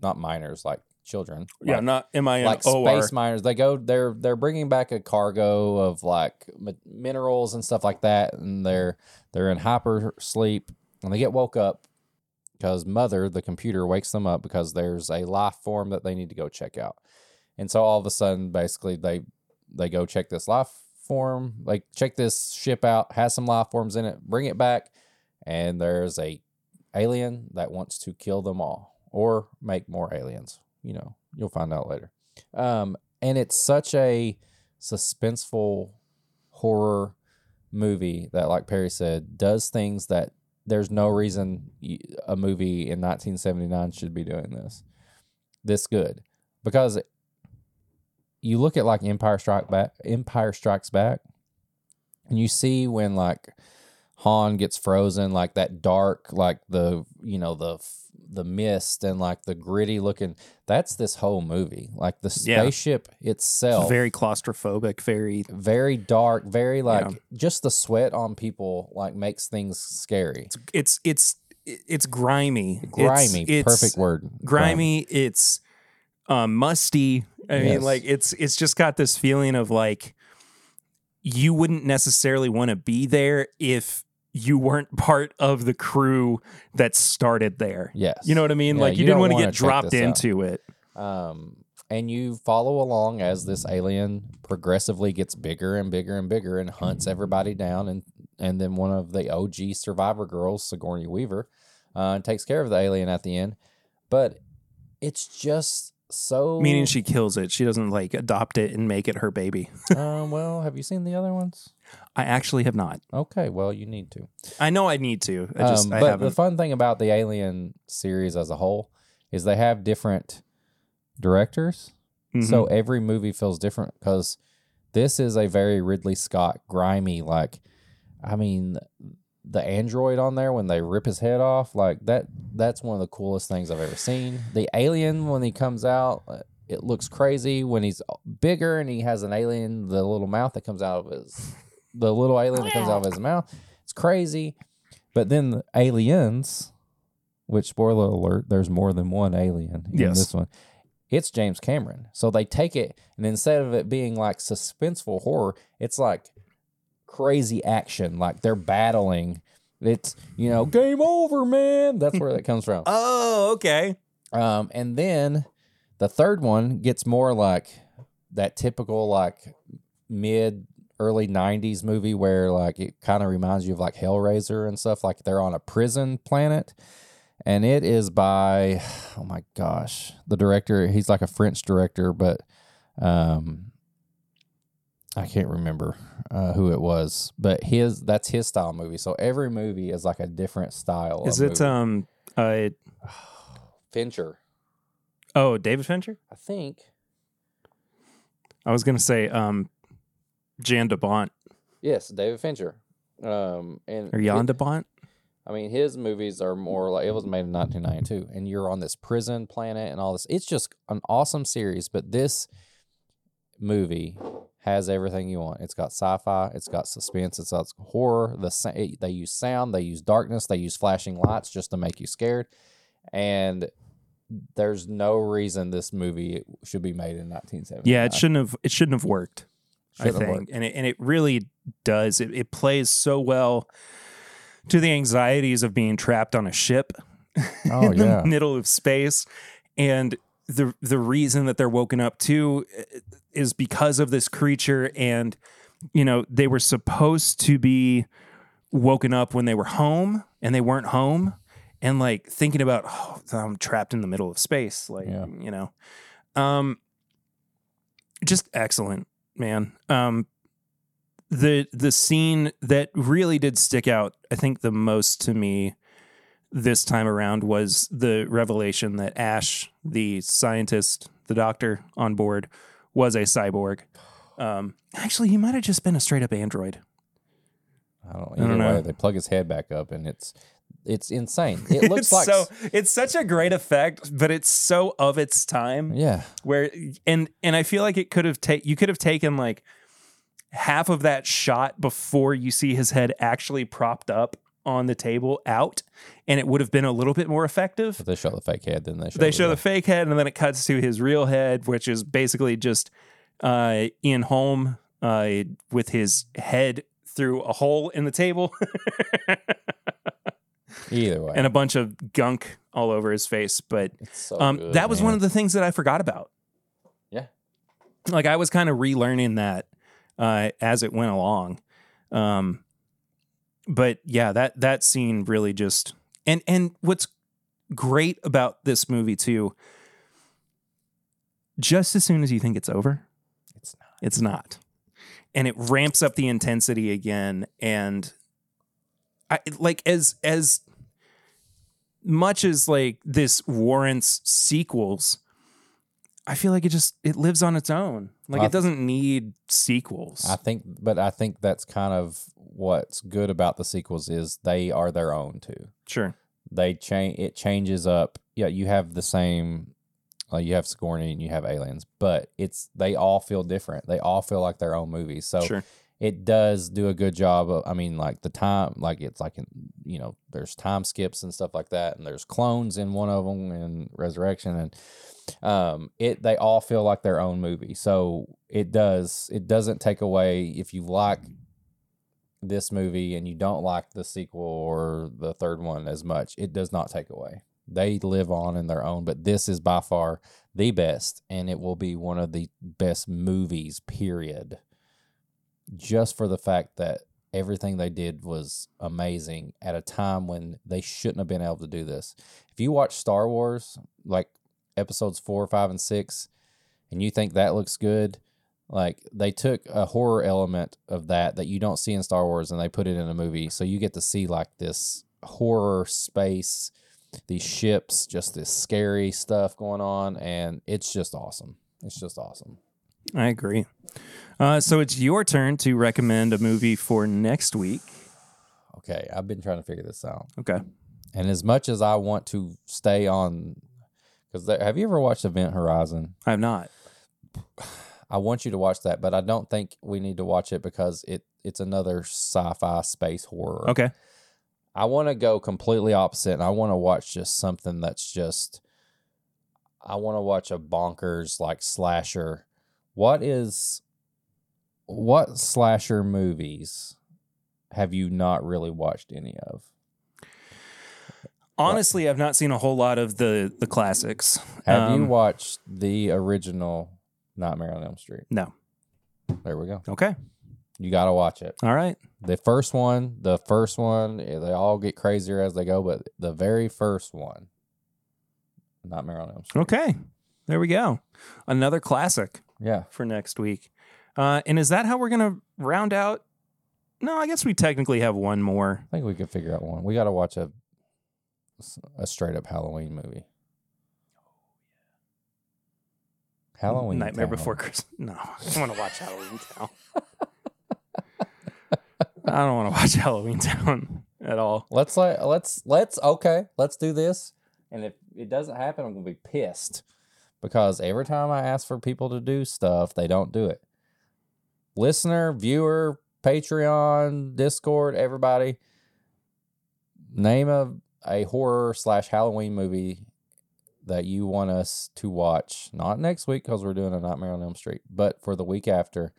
not miners, like children. Yeah, like, not M I N like O R. space miners. They go they're they're bringing back a cargo of like mi- minerals and stuff like that and they're they're in hyper sleep and they get woke up because mother the computer wakes them up because there's a life form that they need to go check out. And so all of a sudden basically they they go check this life form, like check this ship out, has some life forms in it, bring it back and there's a alien that wants to kill them all or make more aliens. You know, you'll find out later. Um, and it's such a suspenseful horror movie that, like Perry said, does things that there's no reason a movie in 1979 should be doing this this good because you look at like Empire Strike Back, Empire Strikes Back, and you see when like Han gets frozen, like that dark, like the you know the the mist and like the gritty looking. That's this whole movie. Like the Yeah. spaceship itself, Very claustrophobic. Very. very dark, very like Yeah. just the sweat on people like makes things scary. It's it's it's grimy. It's- Grimy, It's, perfect word. Grimy. It's um, musty. I mean, like it's it's just got this feeling of like you wouldn't necessarily want to be there if you weren't part of the crew that started there. Yes, You know what I mean? Yeah, like you, you didn't want to get dropped this out. into it. um, and you follow along as this alien progressively gets bigger and bigger and bigger and hunts everybody down and and then one of the OG survivor girls, Sigourney Weaver, uh, takes care of the alien at the end. But it's just so Meaning she kills it. She doesn't like adopt it and make it her baby. um, well, have you seen the other ones? I actually have not. Okay, well you need to. I know I need to. I just Um, I but haven't. the fun thing about the Alien series as a whole is they have different directors. Mhm. So every movie feels different because this is a very Ridley Scott grimy, like, I mean, the android on there when they rip his head off, like that, that's one of the coolest things I've ever seen. The alien, when he comes out, it looks crazy. When he's bigger and he has an alien, the little mouth that comes out of his, the little alien that comes out of his mouth, it's crazy. But then the aliens, which spoiler alert, there's more than one alien in Yes. this one it's James Cameron. So they take it and instead of it being like suspenseful horror, it's like crazy action. Like they're battling. It's you know game over, man. That's where that comes from. oh, okay. Um, and then the third one gets more like that typical like mid early 90s movie where like it kind of reminds you of like Hellraiser and stuff like they're on a prison planet and it is by oh my gosh the director he's like a French director but um I can't remember uh, who it was but his that's his style movie so every movie is like a different style Is it movie. um uh Fincher oh David Fincher? I think I was gonna say um Jan de Bont Yes, David Fincher. Um, and or Jan de Bont. I mean, his movies are more like it was made in 1992, and you're on this prison planet and all this. It's just an awesome series, but this movie has everything you want. It's got sci-fi, it's got suspense, it's got horror. The they use sound, they use darkness, they use flashing lights just to make you scared, and there's no reason this movie should be made in 1970. Yeah, it shouldn't have it shouldn't have worked. I Shouldn't have think, worked. and it and it really does. It, it plays so well to the anxieties of being trapped on a ship Oh in the middle of space, and the the reason that they're woken up too uh, is because of this creature, and you know they were supposed to be woken up when they were home, and they weren't home, and like thinking about oh, I'm trapped in the middle of space, like Yeah. you know. Um, just excellent, man. Um, the the scene that really did stick out, I think, the most to me this time around was the revelation that Ash, the scientist, the doctor on board, was a cyborg. Um, actually, he might have just been a straight up android. I don't, I don't know. way, they plug his head back up and it's it's insane. It looks It's like so it's such a great effect, but it's so of its time. yeah. where and and I feel like it could have taken you could have taken like half of that shot before you see his head actually propped up on the table out and it would have been a little bit more effective. But they show the fake head, then they show They the show the fake head and then it cuts to his real head which is basically just uh Ian Holm uh with his head through a hole in the table either way. and a bunch of gunk all over his face but so um, good, that was one of the things that I forgot about. Yeah. Like I was kind of relearning that uh, as it went along. Um, but yeah, that that scene really just and and what's great about this movie too. Just as soon as you think it's over, It's not. it's not, and it ramps up the intensity again. And I like as as much as like this warrants sequels, I feel like it just it lives on its own. Like it doesn't need sequels. I think, but I think that's kind of what's good about the sequels is they are their own too. sure. They change. It changes up. Yeah, you have the same. Uh, you have Sigourney and you have Aliens, but it's they all feel different. They all feel like their own movies. So Sure. it does do a good job of. I mean, like the time, like it's like in, you know, there's time skips and stuff like that, and there's clones in one of them and Resurrection, and um, it they all feel like their own movie. So it does. It doesn't take away if you like this movie and you don't like the sequel or the third one as much. It does not take away. They live on in their own, but this is by far the best, and it will be one of the best movies. Period just for the fact that everything they did was amazing at a time when they shouldn't have been able to do this. If you watch Star Wars, like episodes four, five, and six, and you think that looks good, like they took a horror element of that that you don't see in Star Wars and they put it in a movie. So you get to see like this horror space, these ships, just this scary stuff going on, and it's just awesome. It's just awesome. I agree. Uh, so it's your turn to recommend a movie for next week. Okay, I've been trying to figure this out. Okay. And as much as I want to stay on, because have you ever watched Event Horizon? I have not. I want you to watch that, but I don't think we need to watch it because it it's another sci-fi space horror. Okay. I want to go completely opposite, and I want to watch just something that's just. I want to watch a bonkers like slasher. What is, what slasher movies have you not really watched any of? Honestly, I've not seen a whole lot of the the classics. Have you Um, watched the original Nightmare on Elm Street? No. There we go. Okay. You got to watch it. All right. The first one, the first one, eh, they all get crazier as they go, but the very first one, Nightmare on Elm Street. Okay. There we go. Another classic Yeah. for next week. Uh, and is that how we're gonna round out? No, I guess we technically have one more. I think we could figure out one. We got to watch a a straight up Halloween movie. Halloween Nightmare Town. Before Christmas. No, I don't want to watch Halloween Town. I don't want to watch Halloween Town at all. Let's like let's let's okay, let's do this. And if it doesn't happen, I'm gonna be pissed because every time I ask for people to do stuff, they don't do it. Listener, viewer, Patreon, Discord, everybody, name a a horror slash Halloween movie that you want us to watch. Not next week because we're doing a Nightmare on Elm Street, but for the week after.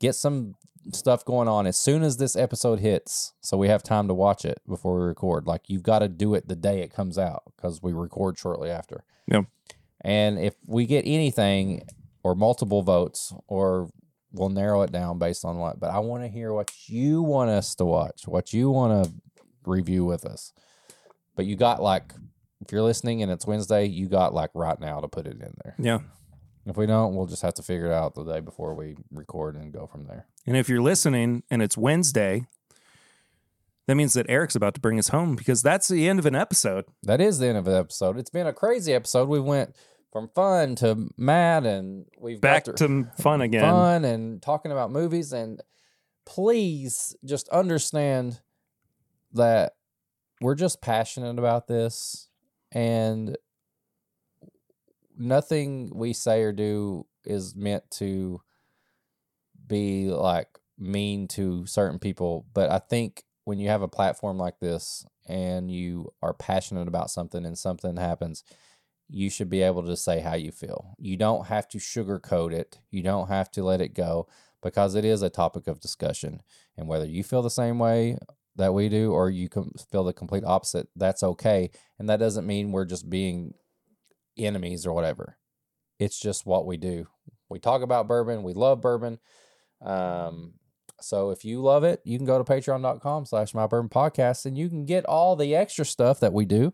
Get some stuff going on as soon as this episode hits so we have time to watch it before we record like you've got to do it the day it comes out because we record shortly after Yep. and if we get anything or multiple votes or we'll narrow it down based on what but i want to hear what you want us to watch what you want to review with us but you got like if you're listening and it's wednesday you got like right now to put it in there Yeah. If we don't, we'll just have to figure it out the day before we record and go from there. And if you're listening and it's Wednesday, that means that Eric's about to bring us home because that's the end of an episode. That is the end of an episode. It's been a crazy episode. We went from fun to mad, and we've Back got to fun again. fun and talking about movies. And please just understand that we're just passionate about this, and nothing we say or do is meant to be like mean to certain people. But I think when you have a platform like this and you are passionate about something and something happens, you should be able to say how you feel. You don't have to sugarcoat it. You don't have to let it go because it is a topic of discussion. And whether you feel the same way that we do or you can feel the complete opposite, that's okay. And that doesn't mean we're just being enemies or whatever. It's just what we do. We talk about bourbon. We love bourbon. Um, so if you love it, you can go to patreon.com slash my bourbon podcast and you can get all the extra stuff that we do.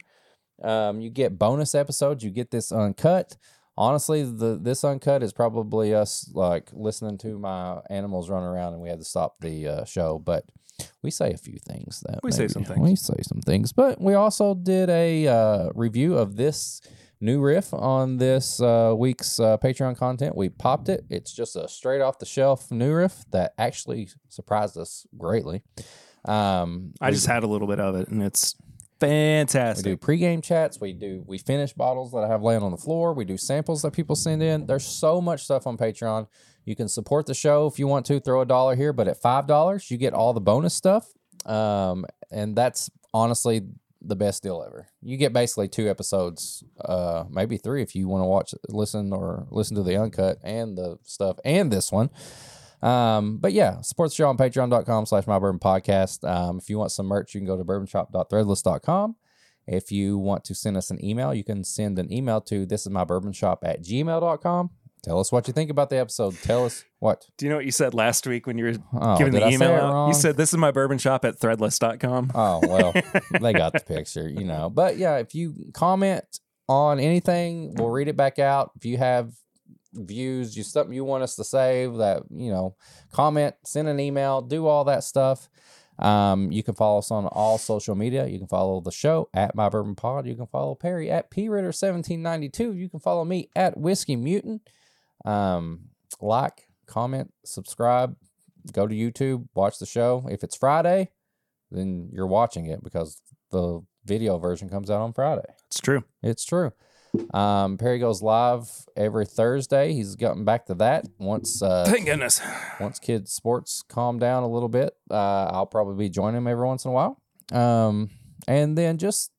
Um, you get bonus episodes. You get this uncut. Honestly, the this uncut is probably us like listening to my animals run around, and we had to stop the uh, show. But we say a few things that We say some things. We say some things, but we also did a uh, review of this New Riff on this uh, week's uh, Patreon content. We popped it. It's just a straight off the shelf New Riff that actually surprised us greatly. Um, I we- just had a little bit of it and it's fantastic. we do pregame chats. We do we finish bottles that I have laying on the floor. We do samples that people send in. There's so much stuff on Patreon. You can support the show if you want to. Throw a dollar here, but at five dollars, you get all the bonus stuff. Um, and that's honestly the best deal ever. You get basically two episodes, uh, maybe three if you want to watch, listen, or listen to the uncut and the stuff and this one. Um, but yeah, support the show on patreon.com slash my bourbon podcast. Um, if you want some merch, you can go to bourbonshop.threadless.com. If you want to send us an email, you can send an email to this is my bourbon shop at gmail.com. Tell us what you think about the episode. Tell us what. Do you know what you said last week when you were Oh, giving the I email out? You said this is my bourbon shop at threadless.com. Oh, well, they got the picture, you know. But yeah, if you comment on anything, we'll read it back out. If you have views, you something you want us to save that, you know, comment, send an email, do all that stuff. Um, you can follow us on all social media. You can follow the show at My Bourbon Pod. You can follow Perry at P Ritter 1792. You can follow me at Whiskey Mutant. Um, like, comment, subscribe, go to YouTube, watch the show. If it's Friday, then you're watching it because the video version comes out on Friday. It's true. It's true. Um, Perry goes live every Thursday. He's gotten back to that once uh, Thank goodness. once kids sports calm down a little bit. Uh, I'll probably be joining him every once in a while. Um, and then just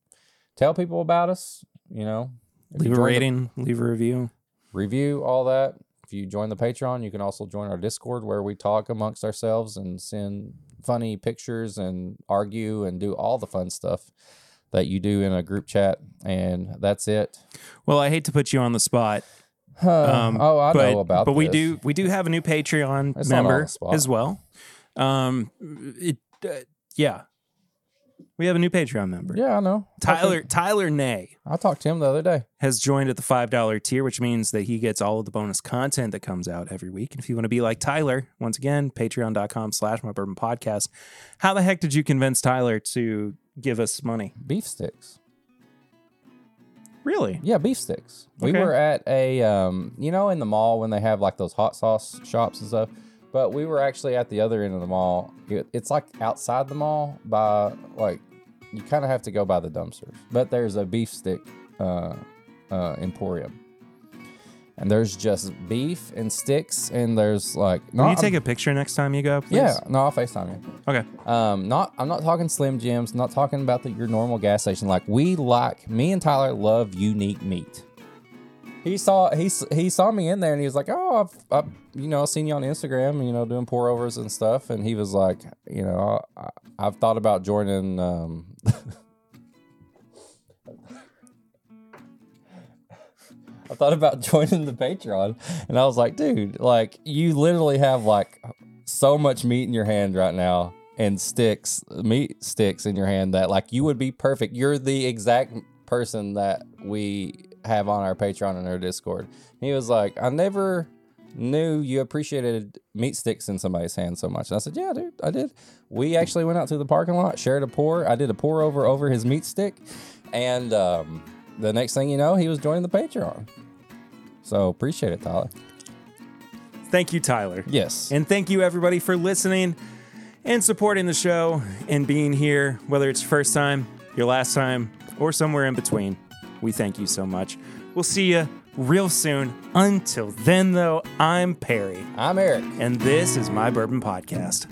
tell people about us. You know, Leave a join the- rating, leave a review. Review all that. If you join the Patreon, you can also join our Discord where we talk amongst ourselves and send funny pictures and argue and do all the fun stuff that you do in a group chat. And that's it. Well, I hate to put you on the spot. Um, oh, I but, know about But we do we do have a new Patreon It's member as well. Um, it, uh, yeah, we have a new Patreon member. Yeah, I know. Tyler Tyler Nay I talked to him the other day. has joined at the five dollar tier, which means that he gets all of the bonus content that comes out every week. And if you want to be like Tyler, once again, patreon.com slash my bourbon podcast. How the heck did you convince Tyler to give us money? Beef sticks. Really? Yeah, beef sticks. We Okay. were at a, um, you know, in the mall when they have like those hot sauce shops and stuff. But we were actually at the other end of the mall. It, it's like outside the mall by like you kind of have to go by the dumpsters. But there's a beef stick uh, uh, emporium, and there's just beef and sticks, and there's like. Will you take a picture next time you go, please? Yeah, no, I'll Facetime you. Okay. Um, not I'm not talking Slim Jims, not talking about the, your normal gas station. Like we like me and Tyler love unique meat. He saw he he saw me in there and he was like, oh, I've, I've you know seen you on Instagram, you know, doing pour overs and stuff. And he was like, you know, I, I've thought about joining. Um, I thought about joining the Patreon, and I was like, dude, like you literally have like so much meat in your hand right now and sticks, meat sticks in your hand that like you would be perfect. You're the exact person that we have on our Patreon and our Discord. He was like, I never knew you appreciated meat sticks in somebody's hand so much. And I said, Yeah, dude, I did. We actually went out to the parking lot, shared a pour. I did a pour over over his meat stick, and um, the next thing you know, he was joining the Patreon. So appreciate it, Tyler. Thank you, Tyler. Yes. And thank you, everybody, for listening and supporting the show and being here, whether it's your first time, your last time, or somewhere in between. We thank you so much. We'll see you real soon. Until then, though, I'm Perry, I'm Eric. and this is my Bourbon Podcast.